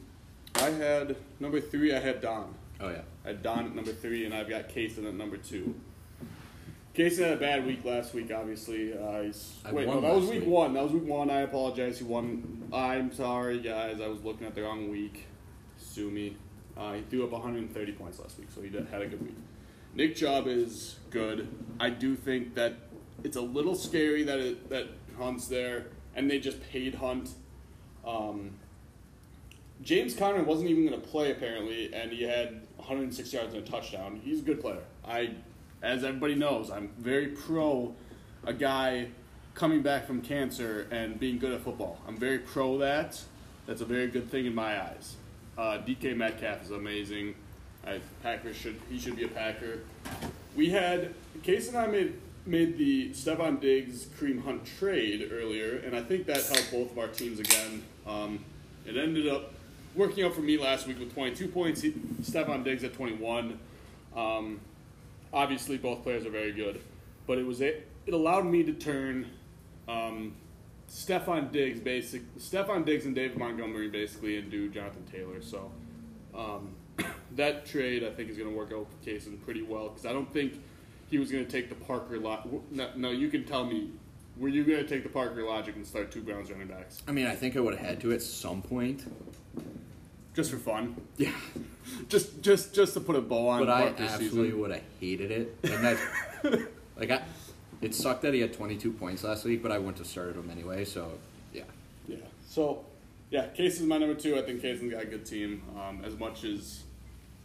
Speaker 2: I had number three. I had Don.
Speaker 3: Oh yeah,
Speaker 2: I had Don at number three, and I've got Kaysen at number two. Kaysen had a bad week last week, obviously. Uh, he's,
Speaker 3: I
Speaker 2: wait, no, that was week
Speaker 3: week.
Speaker 2: one. That was week one. I apologize. He won. I'm sorry, guys. I was looking at the wrong week. Sue me. Uh, he threw up 130 points last week, so he did, had a good week. Nick Chubb is good. I do think that it's a little scary that it, that Hunt's there, and they just paid Hunt. Um, James Conner wasn't even going to play apparently, and he had 106 yards and a touchdown. He's a good player. I, as everybody knows, I'm very pro a guy coming back from cancer and being good at football. I'm very pro that. That's a very good thing in my eyes. Uh, DK Metcalf is amazing. I, Packers should he should be a Packer. We had Case and I made made the Stefon Diggs Kareem Hunt trade earlier, and I think that helped both of our teams again. Um, it ended up working out for me last week with 22 points. Stefon Diggs at 21. Um, obviously, both players are very good, but it was it, it allowed me to turn um, Stefon Diggs basic Stefon Diggs and David Montgomery basically into Jonathan Taylor. So um, that trade I think is going to work out for Kaysen pretty well because I don't think he was going to take the Parker lot. No, no, you can tell me. Were you going to take the Parker logic and start two Browns running backs
Speaker 3: I mean, I think I would have had to at some point.
Speaker 2: Just for fun?
Speaker 3: Yeah,
Speaker 2: Just, just, just to put a bow on
Speaker 3: but I absolutely would have hated it. And that, like, I, it sucked that he had 22 points last week, but I wouldn't have started him anyway. So, yeah,
Speaker 2: Yeah. So, yeah, Case is my number two. I think Casey's got a good team. Um, as much as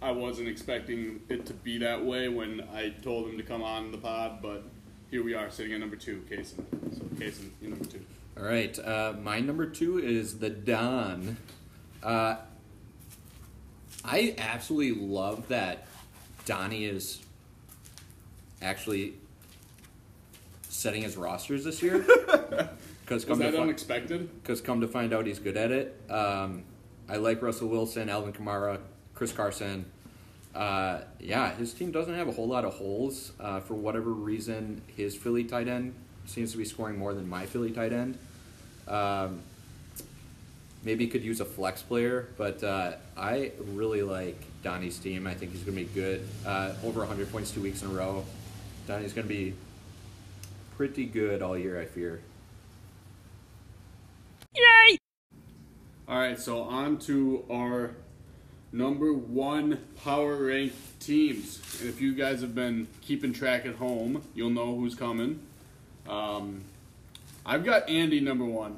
Speaker 2: I wasn't expecting it to be that way when I told him to come on the pod, but here we are sitting at number two, Kaysen. So, Kaysen, you're number two.
Speaker 3: All right, uh, my number two is the Don. Uh, I absolutely love that Donnie is actually setting his rosters this year. Because
Speaker 2: Was
Speaker 3: come, to
Speaker 2: that
Speaker 3: fi-
Speaker 2: unexpected?
Speaker 3: cause come to find out, he's good at it. Um, I like Russell Wilson, Alvin Kamara, Chris Carson. Uh, yeah, his team doesn't have a whole lot of holes. Uh, for whatever reason, his Philly tight end seems to be scoring more than my Philly tight end. Um, maybe could use a flex player, but uh, I really like Donnie's team. I think he's going to be good. Uh, over 100 points two weeks in a row. Donnie's going to be pretty good all year, I fear. Yay!
Speaker 2: All right, so on to our number one power ranked teams. And if you guys have been keeping track at home, you'll know who's coming. Um, I've got Andy number one.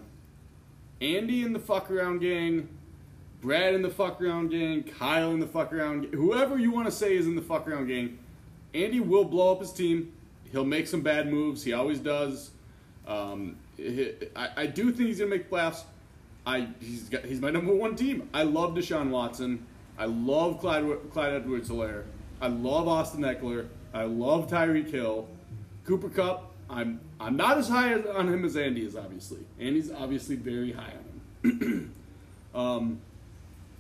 Speaker 2: Andy in the fuck around gang, Brad in the fuck around gang, Kyle in the fuck around gang, whoever you want to say is in the fuck around gang. Andy will blow up his team. He'll make some bad moves. He always does. Um, I, I do think he's gonna make playoffs. I he's got he's my number one team. I love Deshaun Watson. I love Clyde Clyde Edwards-Helaire. I love Austin Ekeler. I love Tyreek Hill. Cooper Kupp, I'm I'm not as high on him as Andy is, obviously. Andy's obviously very high on him. um,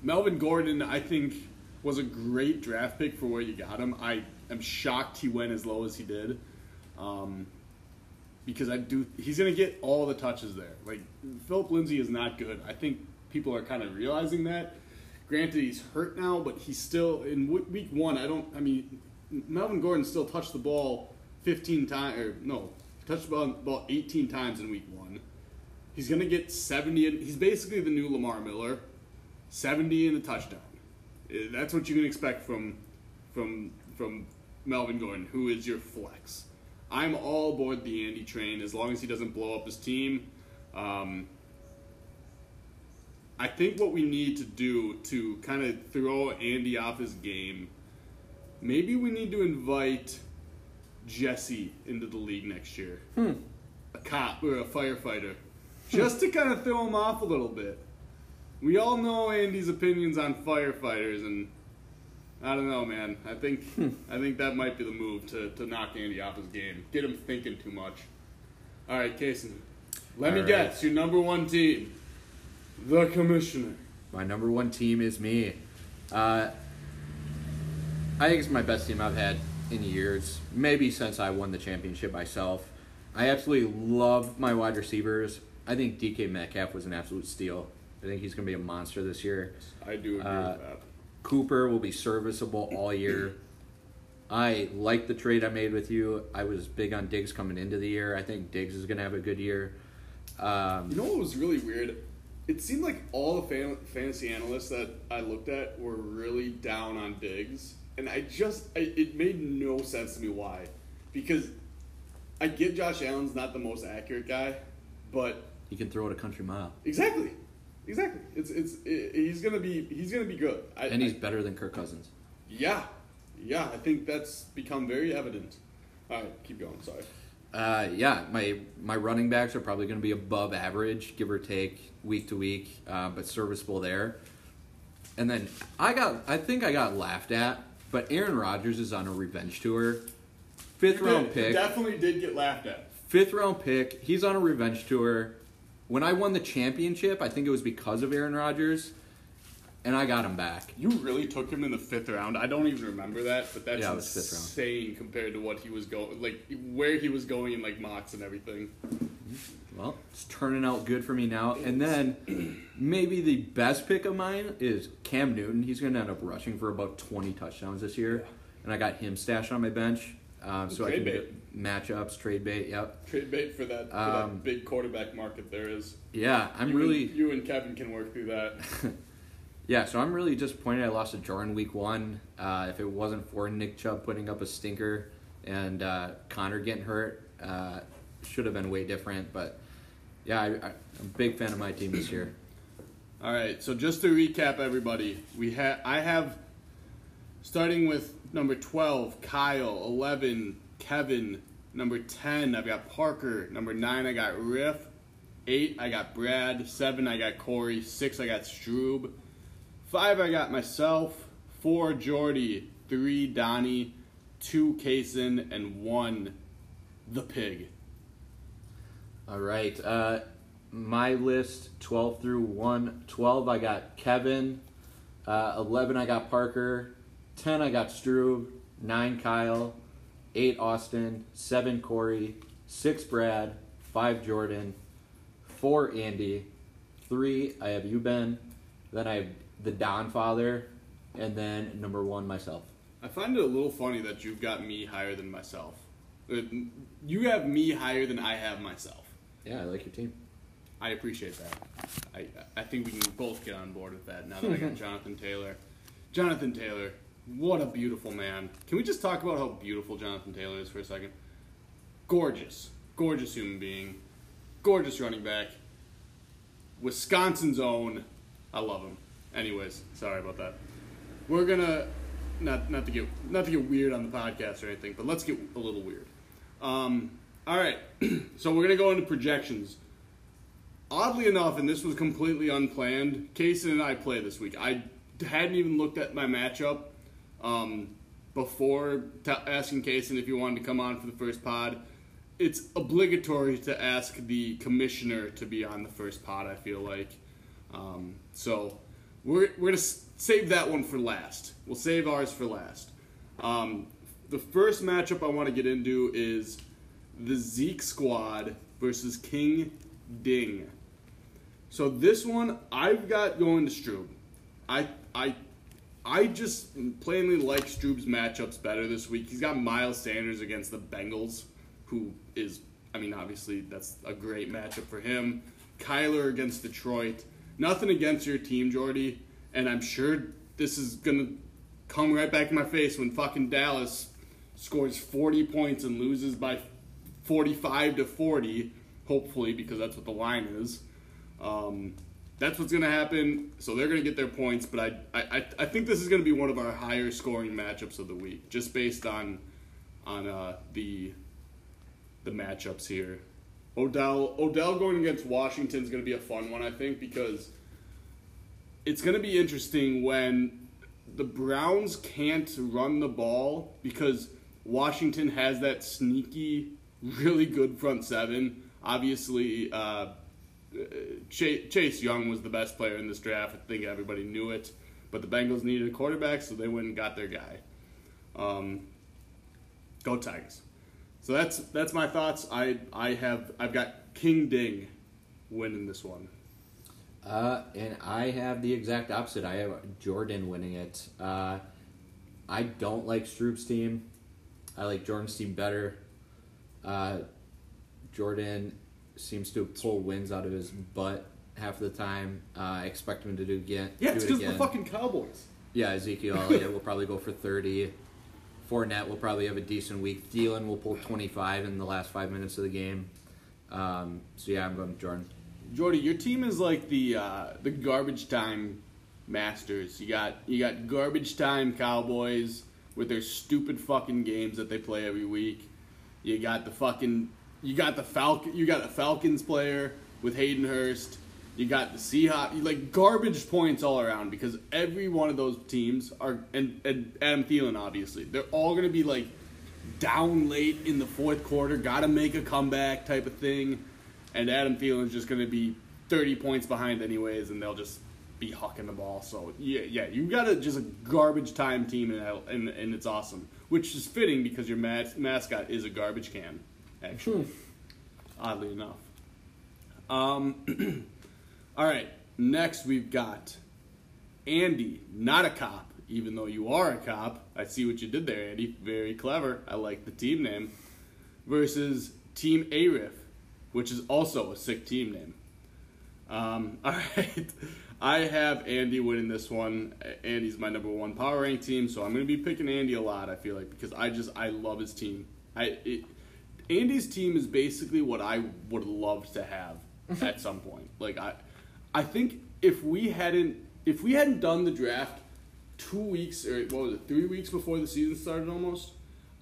Speaker 2: Melvin Gordon, I think, was a great draft pick for where you got him. I am shocked he went as low as he did. Um, because I do, he's going to get all the touches there. Like, Phillip Lindsay is not good. I think people are kind of realizing that. Granted, he's hurt now, but he's still, in week one, I don't, I mean, Melvin Gordon still touched the ball 15 times, or no, touched the ball about 18 times in week one. He's going to get 70. He's basically the new Lamar Miller, 70 and a touchdown. Eh, that's what you can expect from from from Melvin Gordon, who is your flex. I'm all aboard the Andy train as long as he doesn't blow up his team. Um, I think what we need to do to kind of throw Andy off his game, maybe we need to invite Jesse into the league next year.
Speaker 3: Hmm.
Speaker 2: A cop or a firefighter. Just to kind of throw him off a little bit. We all know Andy's opinions on firefighters and I don't know, man. I think
Speaker 3: Hmm.
Speaker 2: I think that might be the move to, to knock Andy off his game. Get him thinking too much. All right, Kason. Let me
Speaker 3: All right.
Speaker 2: guess. Your number one team, the Commissioner.
Speaker 3: My number one team is me. Uh, I think it's my best team I've had in years, maybe since I won the championship myself. I absolutely love my wide receivers. I think DK Metcalf was an absolute steal. I think he's going to be a monster this year.
Speaker 2: I do agree
Speaker 3: Uh,
Speaker 2: with that.
Speaker 3: Cooper will be serviceable all year. I like the trade I made with you. I was big on Diggs coming into the year. I think Diggs is going to have a good year. Um,
Speaker 2: You know what was really weird? It seemed like all the fan- fantasy analysts that I looked at were really down on Diggs, and I just I, it made no sense to me why, because I get Josh Allen's not the most accurate guy, but
Speaker 3: he can throw it a country mile,
Speaker 2: exactly, exactly, it's it's it, he's gonna be he's gonna be good, I,
Speaker 3: and he's
Speaker 2: I-
Speaker 3: better than Kirk Cousins.
Speaker 2: yeah, yeah, I think that's become very evident. All right, keep going. Sorry.
Speaker 3: Uh, yeah, my my running backs are probably going to be above average, give or take, week to week, uh, but serviceable there. And then I got, I think I got laughed at, but Aaron Rodgers is on a revenge tour. Fifth
Speaker 2: You
Speaker 3: round
Speaker 2: did-
Speaker 3: pick.
Speaker 2: you definitely did get laughed at.
Speaker 3: Fifth round pick. He's on a revenge tour. When I won the championship, I think it was because of Aaron Rodgers, and I got him back.
Speaker 2: You really took him in the fifth round. I don't even remember that, but that's
Speaker 3: Yeah, it fifth round.
Speaker 2: insane compared to what he was going, like where he was going in like mocks and everything.
Speaker 3: Well, it's turning out good for me now. And then maybe the best pick of mine is Cam Newton. He's going to end up rushing for about 20 touchdowns this year. And I got him stashed on my bench. Um, so I can
Speaker 2: bait.
Speaker 3: get matchups, trade bait. Yep.
Speaker 2: Trade bait for that, for
Speaker 3: Um,
Speaker 2: that big quarterback market there is.
Speaker 3: Yeah, I'm
Speaker 2: you
Speaker 3: really.
Speaker 2: and, you and Kevin can work through that.
Speaker 3: Yeah, so I'm really disappointed I lost to Jordan week one. Uh, if it wasn't for Nick Chubb putting up a stinker and uh, Conner getting hurt, uh, should have been way different. But yeah, I, I'm a big fan of my team this year.
Speaker 2: All right, so just to recap, everybody, we have I have starting with number twelve, Kyle, eleven, Kevin, number ten, I've got Parker, number nine, I got Riff, eight, I got Brad, seven, I got Corey, six, I got Stroob, five, I got myself, four, Jordy, three, Donnie, two, Kason, and one, the pig.
Speaker 3: All right. Uh, my list 12 through 1. 12, I got Kevin. Uh, 11, I got Parker. 10, I got Struve. 9, Kyle. 8, Austin. 7, Corey. 6, Brad. 5, Jordan. 4, Andy. 3, I have you, Ben. Then I have the Don Father. And then number 1, myself.
Speaker 2: I find it a little funny that you've got me higher than myself. Uh, You have me higher than I have myself.
Speaker 3: Yeah, I like your team.
Speaker 2: I appreciate that. I I think we can both get on board with that now that I got Jonathan Taylor. Jonathan Taylor, what a beautiful man. Can we just talk about how beautiful Jonathan Taylor is for a second? Gorgeous. Gorgeous human being. Gorgeous running back. Wisconsin's own. I love him. Anyways, sorry about that. We're gonna not not to get not to get weird on the podcast or anything, but let's get a little weird. Um, all right, so we're gonna go into projections. Oddly enough, and this was completely unplanned, Kason and I play this week. I hadn't even looked at my matchup. Um, before t- asking Kaysen if he wanted to come on for the first pod. It's obligatory to ask the commissioner to be on the first pod. I feel like, um, so we're we're gonna save that one for last. We'll save ours for last. Um, the first matchup I want to get into is the Zeke squad versus King Ding. So this one I've got going to Strub. I I I just plainly like Strub's matchups better this week. He's got Miles Sanders against the Bengals, who is I mean obviously that's a great matchup for him. Kyler against Detroit. Nothing against your team, Jordy, and I'm sure this is gonna come right back in my face when fucking Dallas scores 40 points and loses by 45 to 40, hopefully, because that's what the line is. Um, that's what's going to happen. So they're going to get their points, but I, I, I think this is going to be one of our higher scoring matchups of the week, just based on on uh, the the matchups here. Odell Odell going against Washington is going to be a fun one, I think, because it's going to be interesting when the Browns can't run the ball because Washington has that sneaky, really good front seven. Obviously, uh, Chase Young was the best player in this draft. I think everybody knew it. But the Bengals needed a quarterback, so they went and got their guy. Um, go Tigers. So that's that's my thoughts. I I have I've got King Ding winning this one.
Speaker 3: Uh, and I have the exact opposite. I have Jordan winning it. Uh, I don't like Stroop's team. I like Jordan's team better. Uh, Jordan seems to pull wins out of his butt half the time. Uh, I expect him to do again.
Speaker 2: Yeah,
Speaker 3: do
Speaker 2: it's
Speaker 3: it
Speaker 2: because
Speaker 3: again.
Speaker 2: the fucking Cowboys.
Speaker 3: Yeah, Ezekiel Elliott will probably go for 30. Fournette will probably have a decent week. Thielen will pull 25 in the last five minutes of the game. Um, so yeah, I'm going with Jordan.
Speaker 2: Jordy, your team is like the uh, the garbage time masters. You got you got garbage time Cowboys with their stupid fucking games that they play every week. You got the fucking you got the Falcon you got a Falcons player with Hayden Hurst. You got the Seahawks, like garbage points all around because every one of those teams are and, and Adam Thielen obviously they're all gonna be like down late in the fourth quarter, gotta make a comeback type of thing, and Adam Thielen's just gonna be thirty points behind anyways, and they'll just be hucking the ball. So yeah, yeah, you got a just a garbage time team, and and, and it's awesome, which is fitting because your mas- mascot is a garbage can, actually. Oddly enough. Um, all right, next we've got Andy, not a cop, even though you are a cop. I see what you did there, Andy. Very clever. I like the team name. Versus Team Arif, which is also a sick team name. Um, all right. I have Andy winning this one. Andy's my number one power rank team, so I'm going to be picking Andy a lot. I feel like because I just I love his team. I it, Andy's team is basically what I would love to have at some point. Like I, I think if we hadn't if we hadn't done the draft two weeks or what was it three weeks before the season started almost,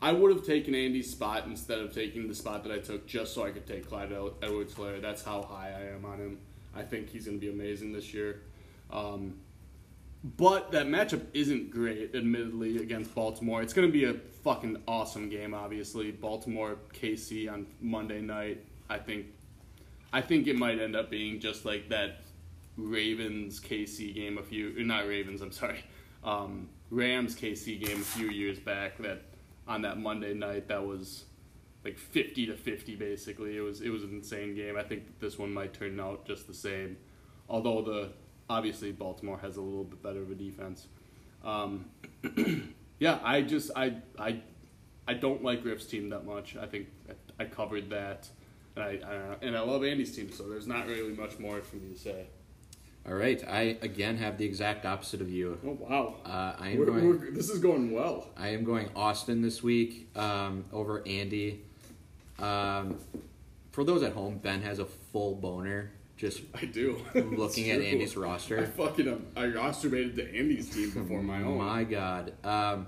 Speaker 2: I would have taken Andy's spot instead of taking the spot that I took just so I could take Clyde Edwards-Helaire. That's how high I am on him. I think he's going to be amazing this year. Um, but that matchup isn't great, admittedly, against Baltimore. It's going to be a fucking awesome game, obviously. Baltimore KC on Monday night. I think, I think it might end up being just like that Ravens KC game a few, not Ravens. I'm sorry, um, Rams KC game a few years back. That on that Monday night that was like 50 to 50 basically. It was it was an insane game. I think this one might turn out just the same. Although the obviously Baltimore has a little bit better of a defense. Um, yeah, I just I I I don't like Riff's team that much. I think I covered that. And I, I and I love Andy's team, so there's not really much more for me to say.
Speaker 3: All right, I again have the exact opposite of you.
Speaker 2: Oh wow!
Speaker 3: Uh, I am
Speaker 2: We're-
Speaker 3: going.
Speaker 2: we're- this is going well.
Speaker 3: I am going Austin this week um, over Andy. Um, for those at home, Ben has a full boner just
Speaker 2: I do.
Speaker 3: looking at Andy's roster.
Speaker 2: I fucking um, I masturbated to Andy's team before my own.
Speaker 3: My God. Um,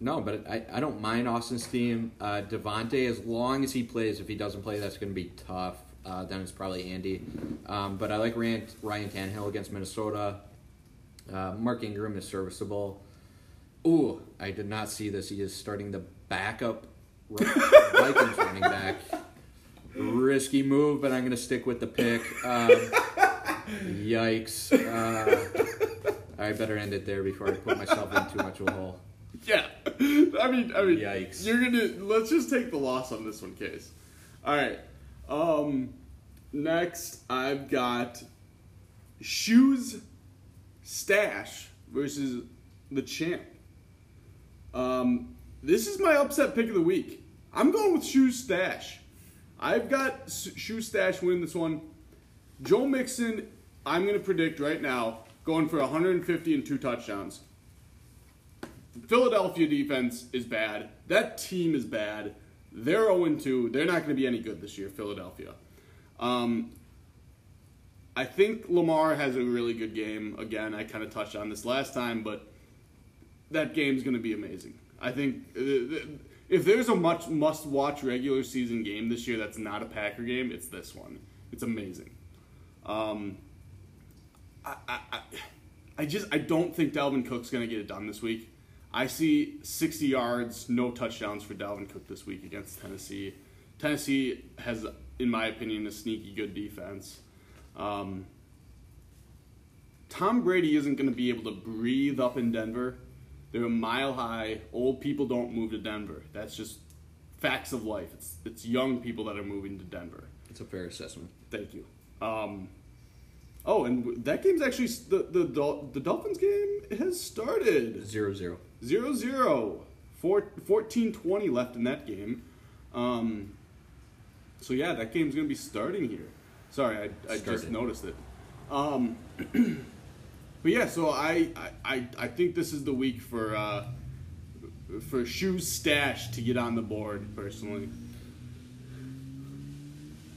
Speaker 3: no, but I, I don't mind Austin's team. Uh, Devontae, as long as he plays, if he doesn't play, that's going to be tough. Uh, then it's probably Andy. Um, but I like Ryan, Ryan Tannehill against Minnesota. Uh, Mark Ingram is serviceable. Ooh, I did not see this. He is starting the backup Vikings running back. Risky move, but I'm going to stick with the pick. Um, yikes. Uh, I better end it there before I put myself in too much of a hole.
Speaker 2: Yeah. I mean, I mean,
Speaker 3: Yikes.
Speaker 2: you're going to, let's just take the loss on this one, Case. All right. Um, next, I've got Shoes Stash versus the Champ. Um, this is my upset pick of the week. I'm going with Shoes Stash. I've got S- Shoe Stash winning this one. Joe Mixon, I'm going to predict right now, going for 150 and two touchdowns. Philadelphia defense is bad. That team is bad. They're 0 2. They're not going to be any good this year, Philadelphia. Um, I think Lamar has a really good game. Again, I kind of touched on this last time, but that game's going to be amazing. I think uh, if there's a much must-watch regular season game this year that's not a Packer game, it's this one. It's amazing. Um, I, I- I just I don't think Dalvin Cook's going to get it done this week. I see 60 yards, no touchdowns for Dalvin Cook this week against Tennessee. Tennessee has, in my opinion, a sneaky good defense. Um, Tom Brady isn't going to be able to breathe up in Denver. They're a mile high. Old people don't move to Denver. That's just facts of life. It's it's young people that are moving to Denver.
Speaker 3: It's a fair assessment.
Speaker 2: Thank you. Um, oh, and that game's actually the the the Dolphins game has started.
Speaker 3: Zero zero.
Speaker 2: 0 0. Four, 14-20 left in that game. Um, so yeah, that game's gonna be starting here. Sorry, I, I just noticed it. Um, but yeah, so I, I, I, I think this is the week for uh, for shoes stash to get on the board personally.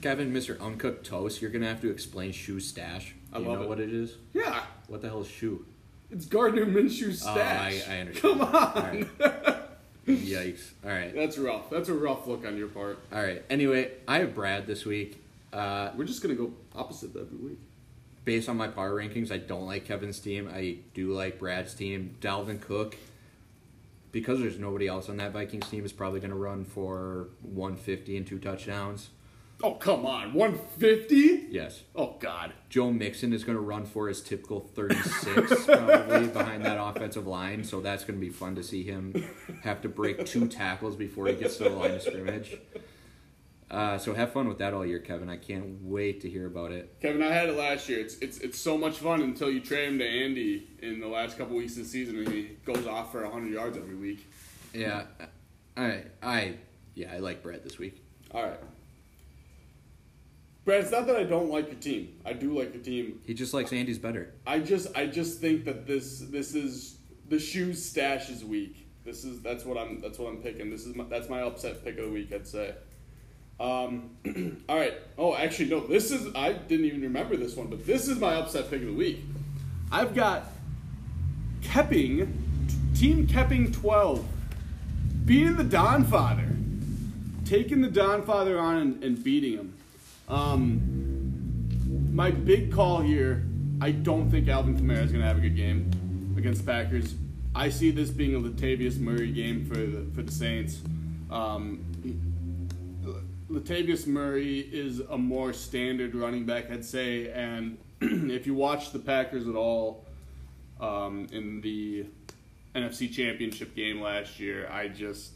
Speaker 3: Kevin, Mr. Uncooked Toast, you're gonna have to explain shoe stash.
Speaker 2: I
Speaker 3: Do you
Speaker 2: love
Speaker 3: know
Speaker 2: it.
Speaker 3: what it is?
Speaker 2: Yeah,
Speaker 3: What the hell is shoe?
Speaker 2: It's Gardner Minshew's
Speaker 3: Oh,
Speaker 2: stash.
Speaker 3: I, I understand.
Speaker 2: Come on,
Speaker 3: All right. Yikes. All right.
Speaker 2: that's rough. That's a rough look on your part.
Speaker 3: All right. Anyway, I have Brad this week. Uh,
Speaker 2: We're just gonna go opposite every week.
Speaker 3: based on my power rankings, I don't like Kevin's team. I do like Brad's team. Dalvin Cook, because there's nobody else on that Vikings team, is probably going to run for 150 and two touchdowns.
Speaker 2: Oh come on, 150?
Speaker 3: Yes.
Speaker 2: Oh God.
Speaker 3: Joe Mixon is going to run for his typical 36 probably behind that offensive line, so that's going to be fun to see him have to break two tackles before he gets to the line of scrimmage. Uh, so have fun with that all year, Kevin. I can't wait to hear about it.
Speaker 2: Kevin, I had it last year. It's it's it's so much fun until you trade him to Andy in the last couple weeks of the season, and he goes off for 100 yards every week.
Speaker 3: Yeah, I, I, yeah, I like Brad this week.
Speaker 2: All right. Brad, it's not that I don't like your team. I do like your team.
Speaker 3: He just likes Andy's better.
Speaker 2: I just I just think that this this is the shoes stash is weak. This is that's what I'm that's what I'm picking. This is my, that's my upset pick of the week. I'd say. Um, all right. Oh, actually, no. This is I didn't even remember this one, but this is my upset pick of the week. I've got Kepping, Team Kepping twelve, beating the Don Father, taking the Don Father on and, and beating him. Um, my big call here. I don't think Alvin Kamara is going to have a good game against Packers. I see this being a Latavius Murray game for the for the Saints. Um, Latavius Murray is a more standard running back, I'd say, and if you watch the Packers at all um, in the NFC Championship game last year, I just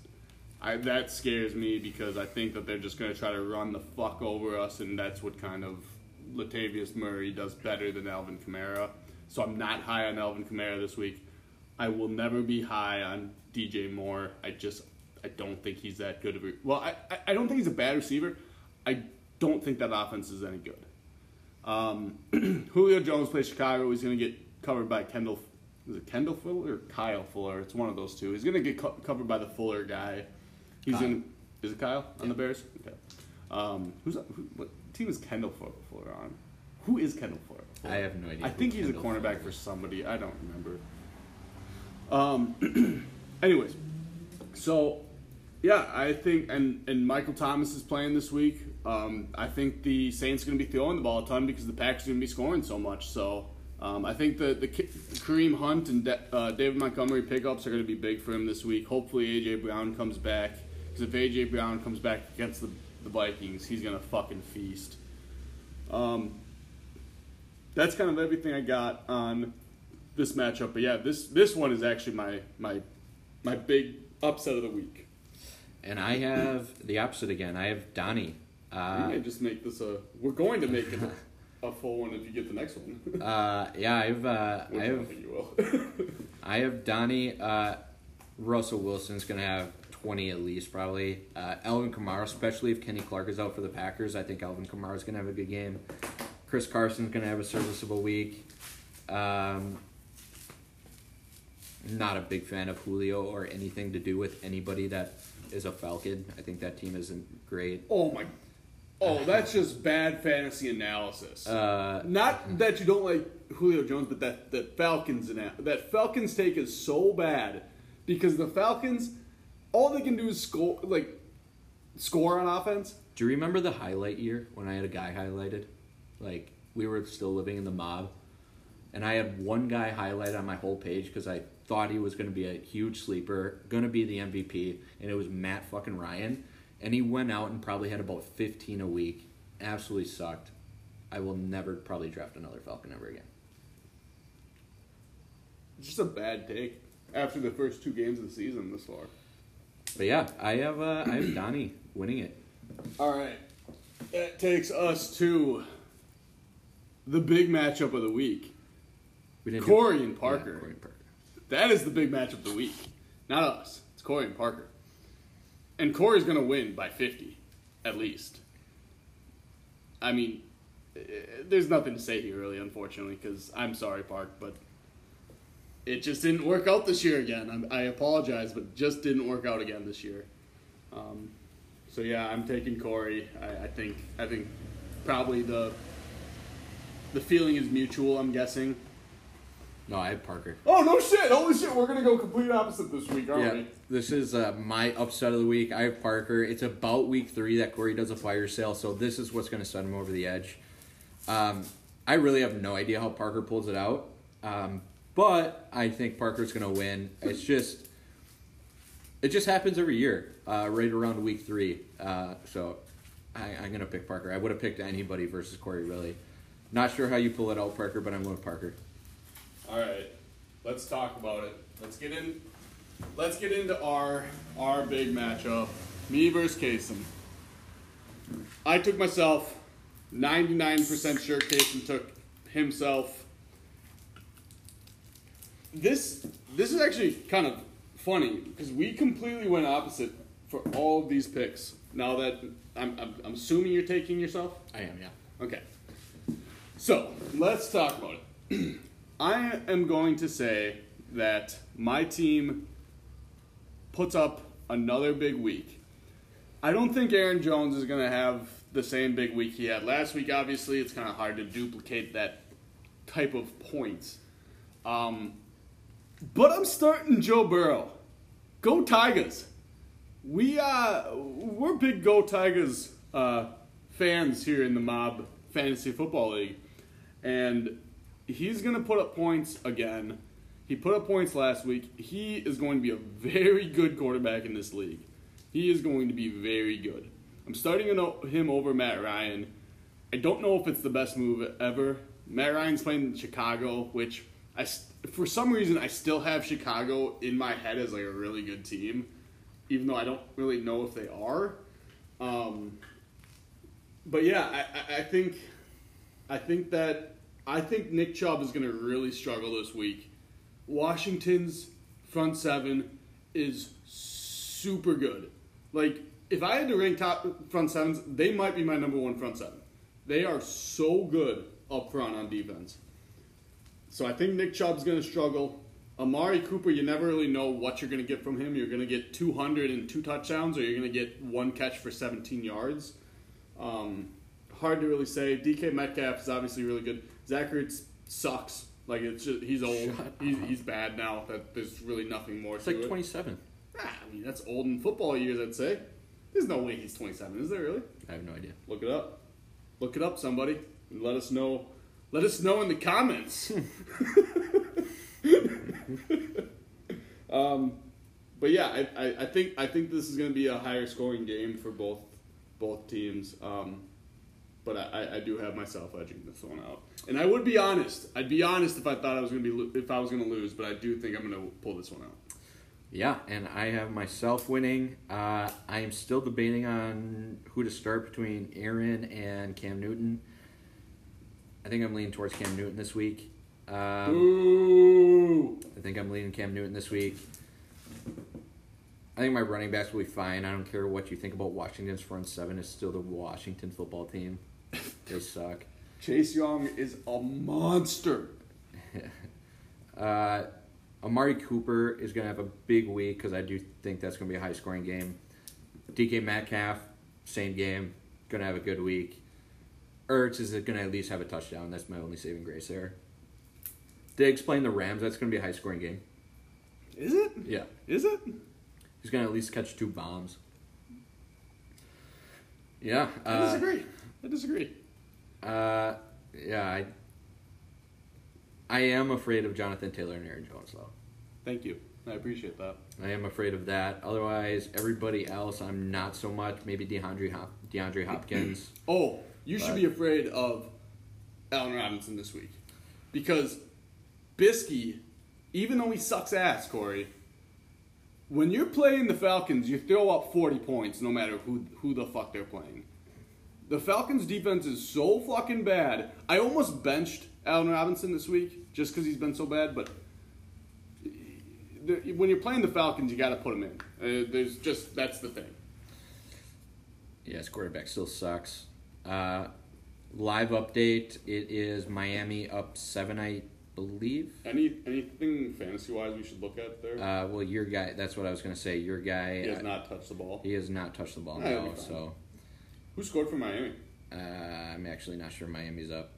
Speaker 2: I, that scares me because I think that they're just going to try to run the fuck over us, and that's what kind of Latavius Murray does better than Alvin Kamara. So I'm not high on Alvin Kamara this week. I will never be high on DJ Moore. I just I don't think he's that good of a well. I, I, don't think he's a bad receiver. I don't think that offense is any good. Um, Julio Jones plays Chicago. He's going to get covered by Kendall. Is it Kendall Fuller or Kyle Fuller? It's one of those two. He's going to get co- covered by the Fuller guy. He's
Speaker 3: Kyle.
Speaker 2: in. Is it Kyle on the Bears? Okay. Um, who's who, what team is Kendall Fuller, on? Who is Kendall Fuller?
Speaker 3: I have no idea.
Speaker 2: I think he's a cornerback for somebody. I don't remember. Um. anyways, so yeah, I think and and Michael Thomas is playing this week. Um, I think the Saints are going to be throwing the ball a ton because the Packers are going to be scoring so much. So Um, I think the, the Kareem Hunt and De- uh, David Montgomery pickups are going to be big for him this week. Hopefully, A.J. Brown comes back. Because if A.J. Brown comes back against the, the Vikings, he's going to fucking feast. Um, that's kind of everything I got on this matchup. But yeah, this this one is actually my my my big upset of the week.
Speaker 3: And I have the opposite again. I have Donnie.
Speaker 2: Uh, we may just make this a. We're going to make it a, full one if you get the next one.
Speaker 3: uh, yeah, I've uh, I have I have Donnie. Uh, Russell Wilson's gonna have twenty at least probably. Uh, Alvin Kamara, especially if Kenny Clark is out for the Packers, I think Alvin Kamara is gonna have a good game. Chris Carson's gonna have a serviceable week. Um, not a big fan of Julio or anything to do with anybody that is a Falcon. I think that team isn't great.
Speaker 2: Oh my Oh, that's just bad fantasy analysis. Uh, Not that you don't like Julio Jones, but that that Falcons that Falcons take is so bad because the Falcons, all they can do is score like score on offense.
Speaker 3: Do you remember the highlight year when I had a guy highlighted? Like we were still living in the mob, and I had one guy highlighted on my whole page because I thought he was going to be a huge sleeper, going to be the MVP, and it was Matt fucking Ryan. And he went out and probably had about 15 a week. Absolutely sucked. I will never probably draft another Falcon ever again.
Speaker 2: Just a bad take after the first two games of the season this far.
Speaker 3: But yeah, I have uh, I have Donnie winning it.
Speaker 2: All right, that takes us to the big matchup of the week. Corey, do, and Parker. Yeah, Corey and Parker. That is the big matchup of the week. Not us. It's Corey and Parker. And Corey's going to win by 50, at least. I mean, eh, there's nothing to say here, really, unfortunately, because I'm sorry, Park, but it just didn't work out this year again. i i apologize, but just didn't work out again this year. Um, so yeah, I'm taking Corey. I, I think I think probably the the feeling is mutual. I'm guessing.
Speaker 3: No, I have Parker.
Speaker 2: Oh no shit! Holy shit! We're gonna go complete opposite this week, aren't yeah, we?
Speaker 3: This is uh, my upset of the week. I have Parker. It's about week three that Corey does a fire sale, so this is what's gonna send him over the edge. Um, I really have no idea how Parker pulls it out, um, but I think Parker's gonna win. It's just, it just happens every year, uh, right around week three. Uh, so I, I'm gonna pick Parker. I would have picked anybody versus Corey, really. Not sure how you pull it out, Parker, but I'm going with Parker.
Speaker 2: All right, let's talk about it. Let's get in. Let's get into our our big matchup. Me versus Kason. I took myself. 99% sure Kason took himself. This this is actually kind of funny because we completely went opposite for all of these picks. Now that I'm, I'm, I'm assuming you're taking yourself.
Speaker 3: I am, yeah.
Speaker 2: Okay. So let's talk about it. I am going to say that my team puts up another big week. I don't think Aaron Jones is going to have the same big week he had last week. Obviously, it's kind of hard to duplicate that type of points. Um, but I'm starting Joe Burrow. Go Tigers! We uh, we're big Go Tigers uh, fans here in the Mob Fantasy Football League, and he's to put up points again. He put up points last week. He is going to be a very good quarterback in this league. He is going to be very good. I'm starting him over Matt Ryan. I don't know if it's the best move ever. Matt Ryan's playing in Chicago, which I, for some reason, I still have Chicago in my head as like a really good team, even though I don't really know if they are. Um, but yeah, I, I think, I think that I think Nick Chubb is going to really struggle this week. Washington's front seven is super good. Like, if I had to rank top front sevens, they might be my number one front seven. They are so good up front on defense. So I think Nick Chubb's going to struggle. Amari Cooper, you never really know what you're going to get from him. You're going to get 200 and two touchdowns, or you're going to get one catch for 17 yards. Um, hard to really say. DK Metcalf is obviously really good. Zach Ertz sucks. Like it's just he's old. He's, he's bad now. That there's really nothing more.
Speaker 3: It's
Speaker 2: to
Speaker 3: like
Speaker 2: it.
Speaker 3: 27.
Speaker 2: Ah, I mean that's old in football years. I'd say. There's no way he's 27. Is there really?
Speaker 3: I have no idea.
Speaker 2: Look it up. Look it up, somebody, and let us know Let us know in the comments. um, but yeah, I, I, I, think I think this is going to be a higher scoring game for both both teams. Um, but I, I do have myself edging this one out. And I would be honest. I'd be honest if I thought I was going to be if I was going to lose. But I do think I'm going to pull this one out.
Speaker 3: Yeah, and I have myself winning. Uh, I am still debating on who to start between Aaron and Cam Newton. I think I'm leaning towards Cam Newton this week. Um, Ooh. I think I'm leaning Cam Newton this week. I think my running backs will be fine. I don't care what you think about Washington's front seven. It's still the Washington football team. They suck.
Speaker 2: Chase Young is a monster.
Speaker 3: uh, Amari Cooper is going to have a big week because I do think that's going to be a high scoring game. DK Metcalf, same game, going to have a good week. Ertz is going to at least have a touchdown. That's my only saving grace there. I explain the Rams? That's going to be a high scoring game.
Speaker 2: Is it?
Speaker 3: Yeah.
Speaker 2: Is it?
Speaker 3: He's going to at least catch two bombs. Yeah.
Speaker 2: Uh, I disagree. I disagree.
Speaker 3: Uh, yeah, I I am afraid of Jonathan Taylor and Aaron Jones, though.
Speaker 2: Thank you. I appreciate that.
Speaker 3: I am afraid of that. Otherwise, everybody else, I'm not so much. Maybe DeAndre Hop- DeAndre Hopkins.
Speaker 2: oh, you should be afraid of Allen Robinson this week because Bisky, even though he sucks ass, Corey. When you're playing the Falcons, you throw up 40 points no matter who who the fuck they're playing. The Falcons' defense is so fucking bad. I almost benched Allen Robinson this week just because he's been so bad, but when you're playing the Falcons, you got to put him in. Uh, there's just that's the thing.
Speaker 3: Yes, quarterback still sucks. Uh, live update: It is Miami up seven, I believe.
Speaker 2: Any anything fantasy wise we should look at there?
Speaker 3: Uh, well, your guy. That's what I was going to say. Your guy.
Speaker 2: He has uh, not touched the ball.
Speaker 3: He has not touched the ball. No, so.
Speaker 2: Who scored for Miami?
Speaker 3: Uh, I'm actually not sure Miami's up.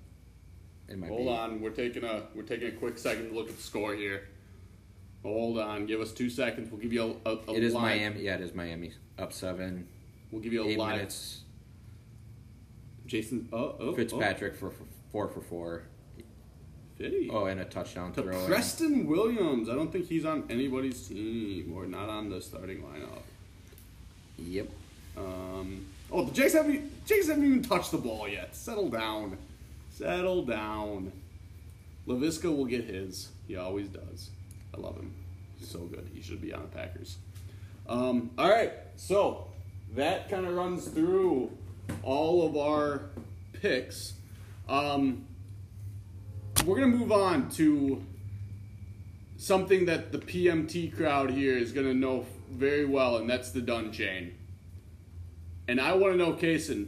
Speaker 2: Hold be. on, we're taking a we're taking a quick second to look at the score here. Hold on, give us two seconds. We'll give you a. a, a
Speaker 3: it is live. Miami. Yeah, it is Miami. Up seven.
Speaker 2: We'll give you a
Speaker 3: eight
Speaker 2: live.
Speaker 3: minutes.
Speaker 2: Jason. Oh, oh
Speaker 3: Fitzpatrick oh. for, for four for four.
Speaker 2: Fitty.
Speaker 3: Oh, and a touchdown
Speaker 2: to
Speaker 3: throw.
Speaker 2: Preston Williams. I don't think he's on anybody's team or not on the starting lineup.
Speaker 3: Yep.
Speaker 2: Um. Oh, the Jays haven't. Haven't even touched the ball yet. Settle down. Settle down. Laviska will get his. He always does. I love him. He's so good. He should be on the Packers. Um, all right, so that kind of runs through all of our picks. Um, we're gonna move on to something that the PMT crowd here is gonna know very well, and that's the Dun chain. And I want to know, Kaysen,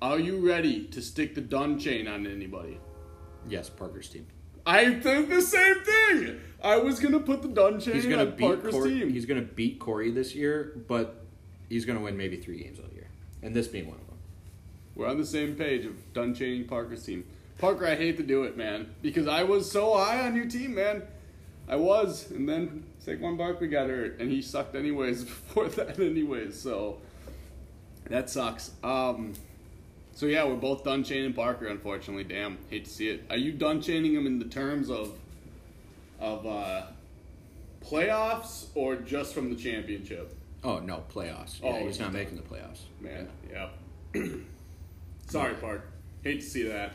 Speaker 2: are you ready to stick the Dun chain on anybody?
Speaker 3: Yes, Parker's team.
Speaker 2: I think the same thing. I was gonna put the Dun chain he's gonna on beat Parker's
Speaker 3: Corey,
Speaker 2: team.
Speaker 3: He's gonna beat Corey this year, but he's gonna win maybe three games all year, and this being one of them.
Speaker 2: We're on the same page of Dun chaining Parker's team. Parker, I hate to do it, man, because I was so high on your team, man. I was, and then Saquon Barkley got hurt, and he sucked anyways before that, anyways. So that sucks. Um, so yeah, we're both done chaining Parker. Unfortunately, damn, hate to see it. Are you done chaining him in the terms of of uh, playoffs or just from the championship?
Speaker 3: Oh no, playoffs. Yeah, oh, he's not making the playoffs.
Speaker 2: Man, yeah. Sorry, Park. Hate to see that.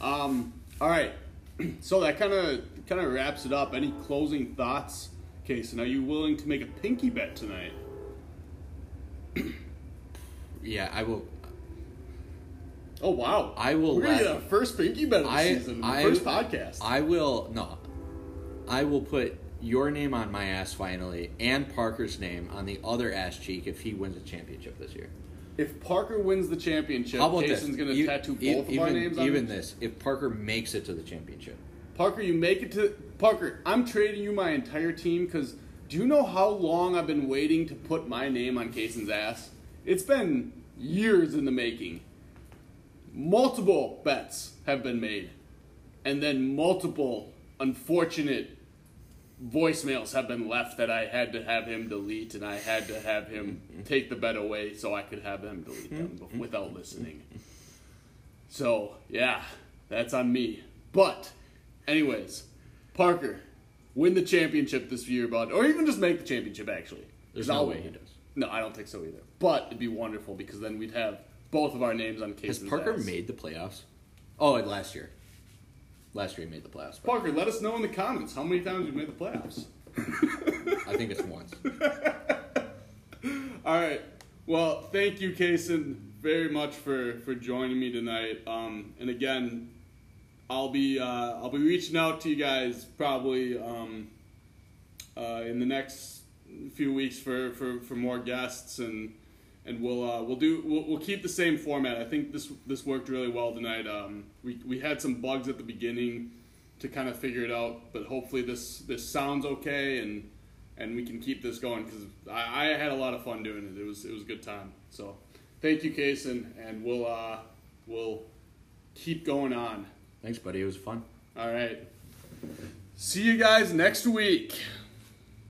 Speaker 2: Um, all right, so that kind of kind of wraps it up. Any closing thoughts, Casey? Are you willing to make a pinky bet tonight?
Speaker 3: yeah, I will.
Speaker 2: Oh wow!
Speaker 3: I will.
Speaker 2: We're let, first pinky bet of the I, season. The I, first podcast.
Speaker 3: I will no. I will put your name on my ass finally, and Parker's name on the other ass cheek if he wins a championship this year.
Speaker 2: If Parker wins the championship, How about Jason's going to tattoo both even,
Speaker 3: of
Speaker 2: our names on
Speaker 3: Even this, if Parker makes it to the championship.
Speaker 2: Parker, you make it to Parker. I'm trading you my entire team because do you know how long I've been waiting to put my name on Cason's ass? It's been years in the making. Multiple bets have been made, and then multiple unfortunate voicemails have been left that I had to have him delete, and I had to have him take the bet away so I could have him delete them hmm. without listening. So yeah, that's on me. But, anyways, Parker, win the championship this year, bud, or even just make the championship. Actually,
Speaker 3: There's no
Speaker 2: I'll
Speaker 3: way
Speaker 2: win.
Speaker 3: he does.
Speaker 2: No, I don't think so either. But it'd be wonderful because then we'd have both of our names on
Speaker 3: Has
Speaker 2: Casey's
Speaker 3: Parker
Speaker 2: ass.
Speaker 3: made the playoffs? Oh, last year. Last year he made the playoffs. but
Speaker 2: Parker, let us know in the comments how many times you've made the playoffs.
Speaker 3: I think it's once.
Speaker 2: All right. Well, thank you, Kason, very much for for joining me tonight. Um, and again, I'll be uh, I'll be reaching out to you guys probably um, uh, in the next few weeks for, for, for more guests and and we'll uh, we'll do we'll, we'll keep the same format. I think this this worked really well tonight. Um, we we had some bugs at the beginning to kind of figure it out, but hopefully this this sounds okay and and we can keep this going because I, I had a lot of fun doing it. It was it was a good time. So thank you, Kason, and we'll uh, we'll keep going on.
Speaker 3: Thanks, buddy. It was fun.
Speaker 2: All right. See you guys next week.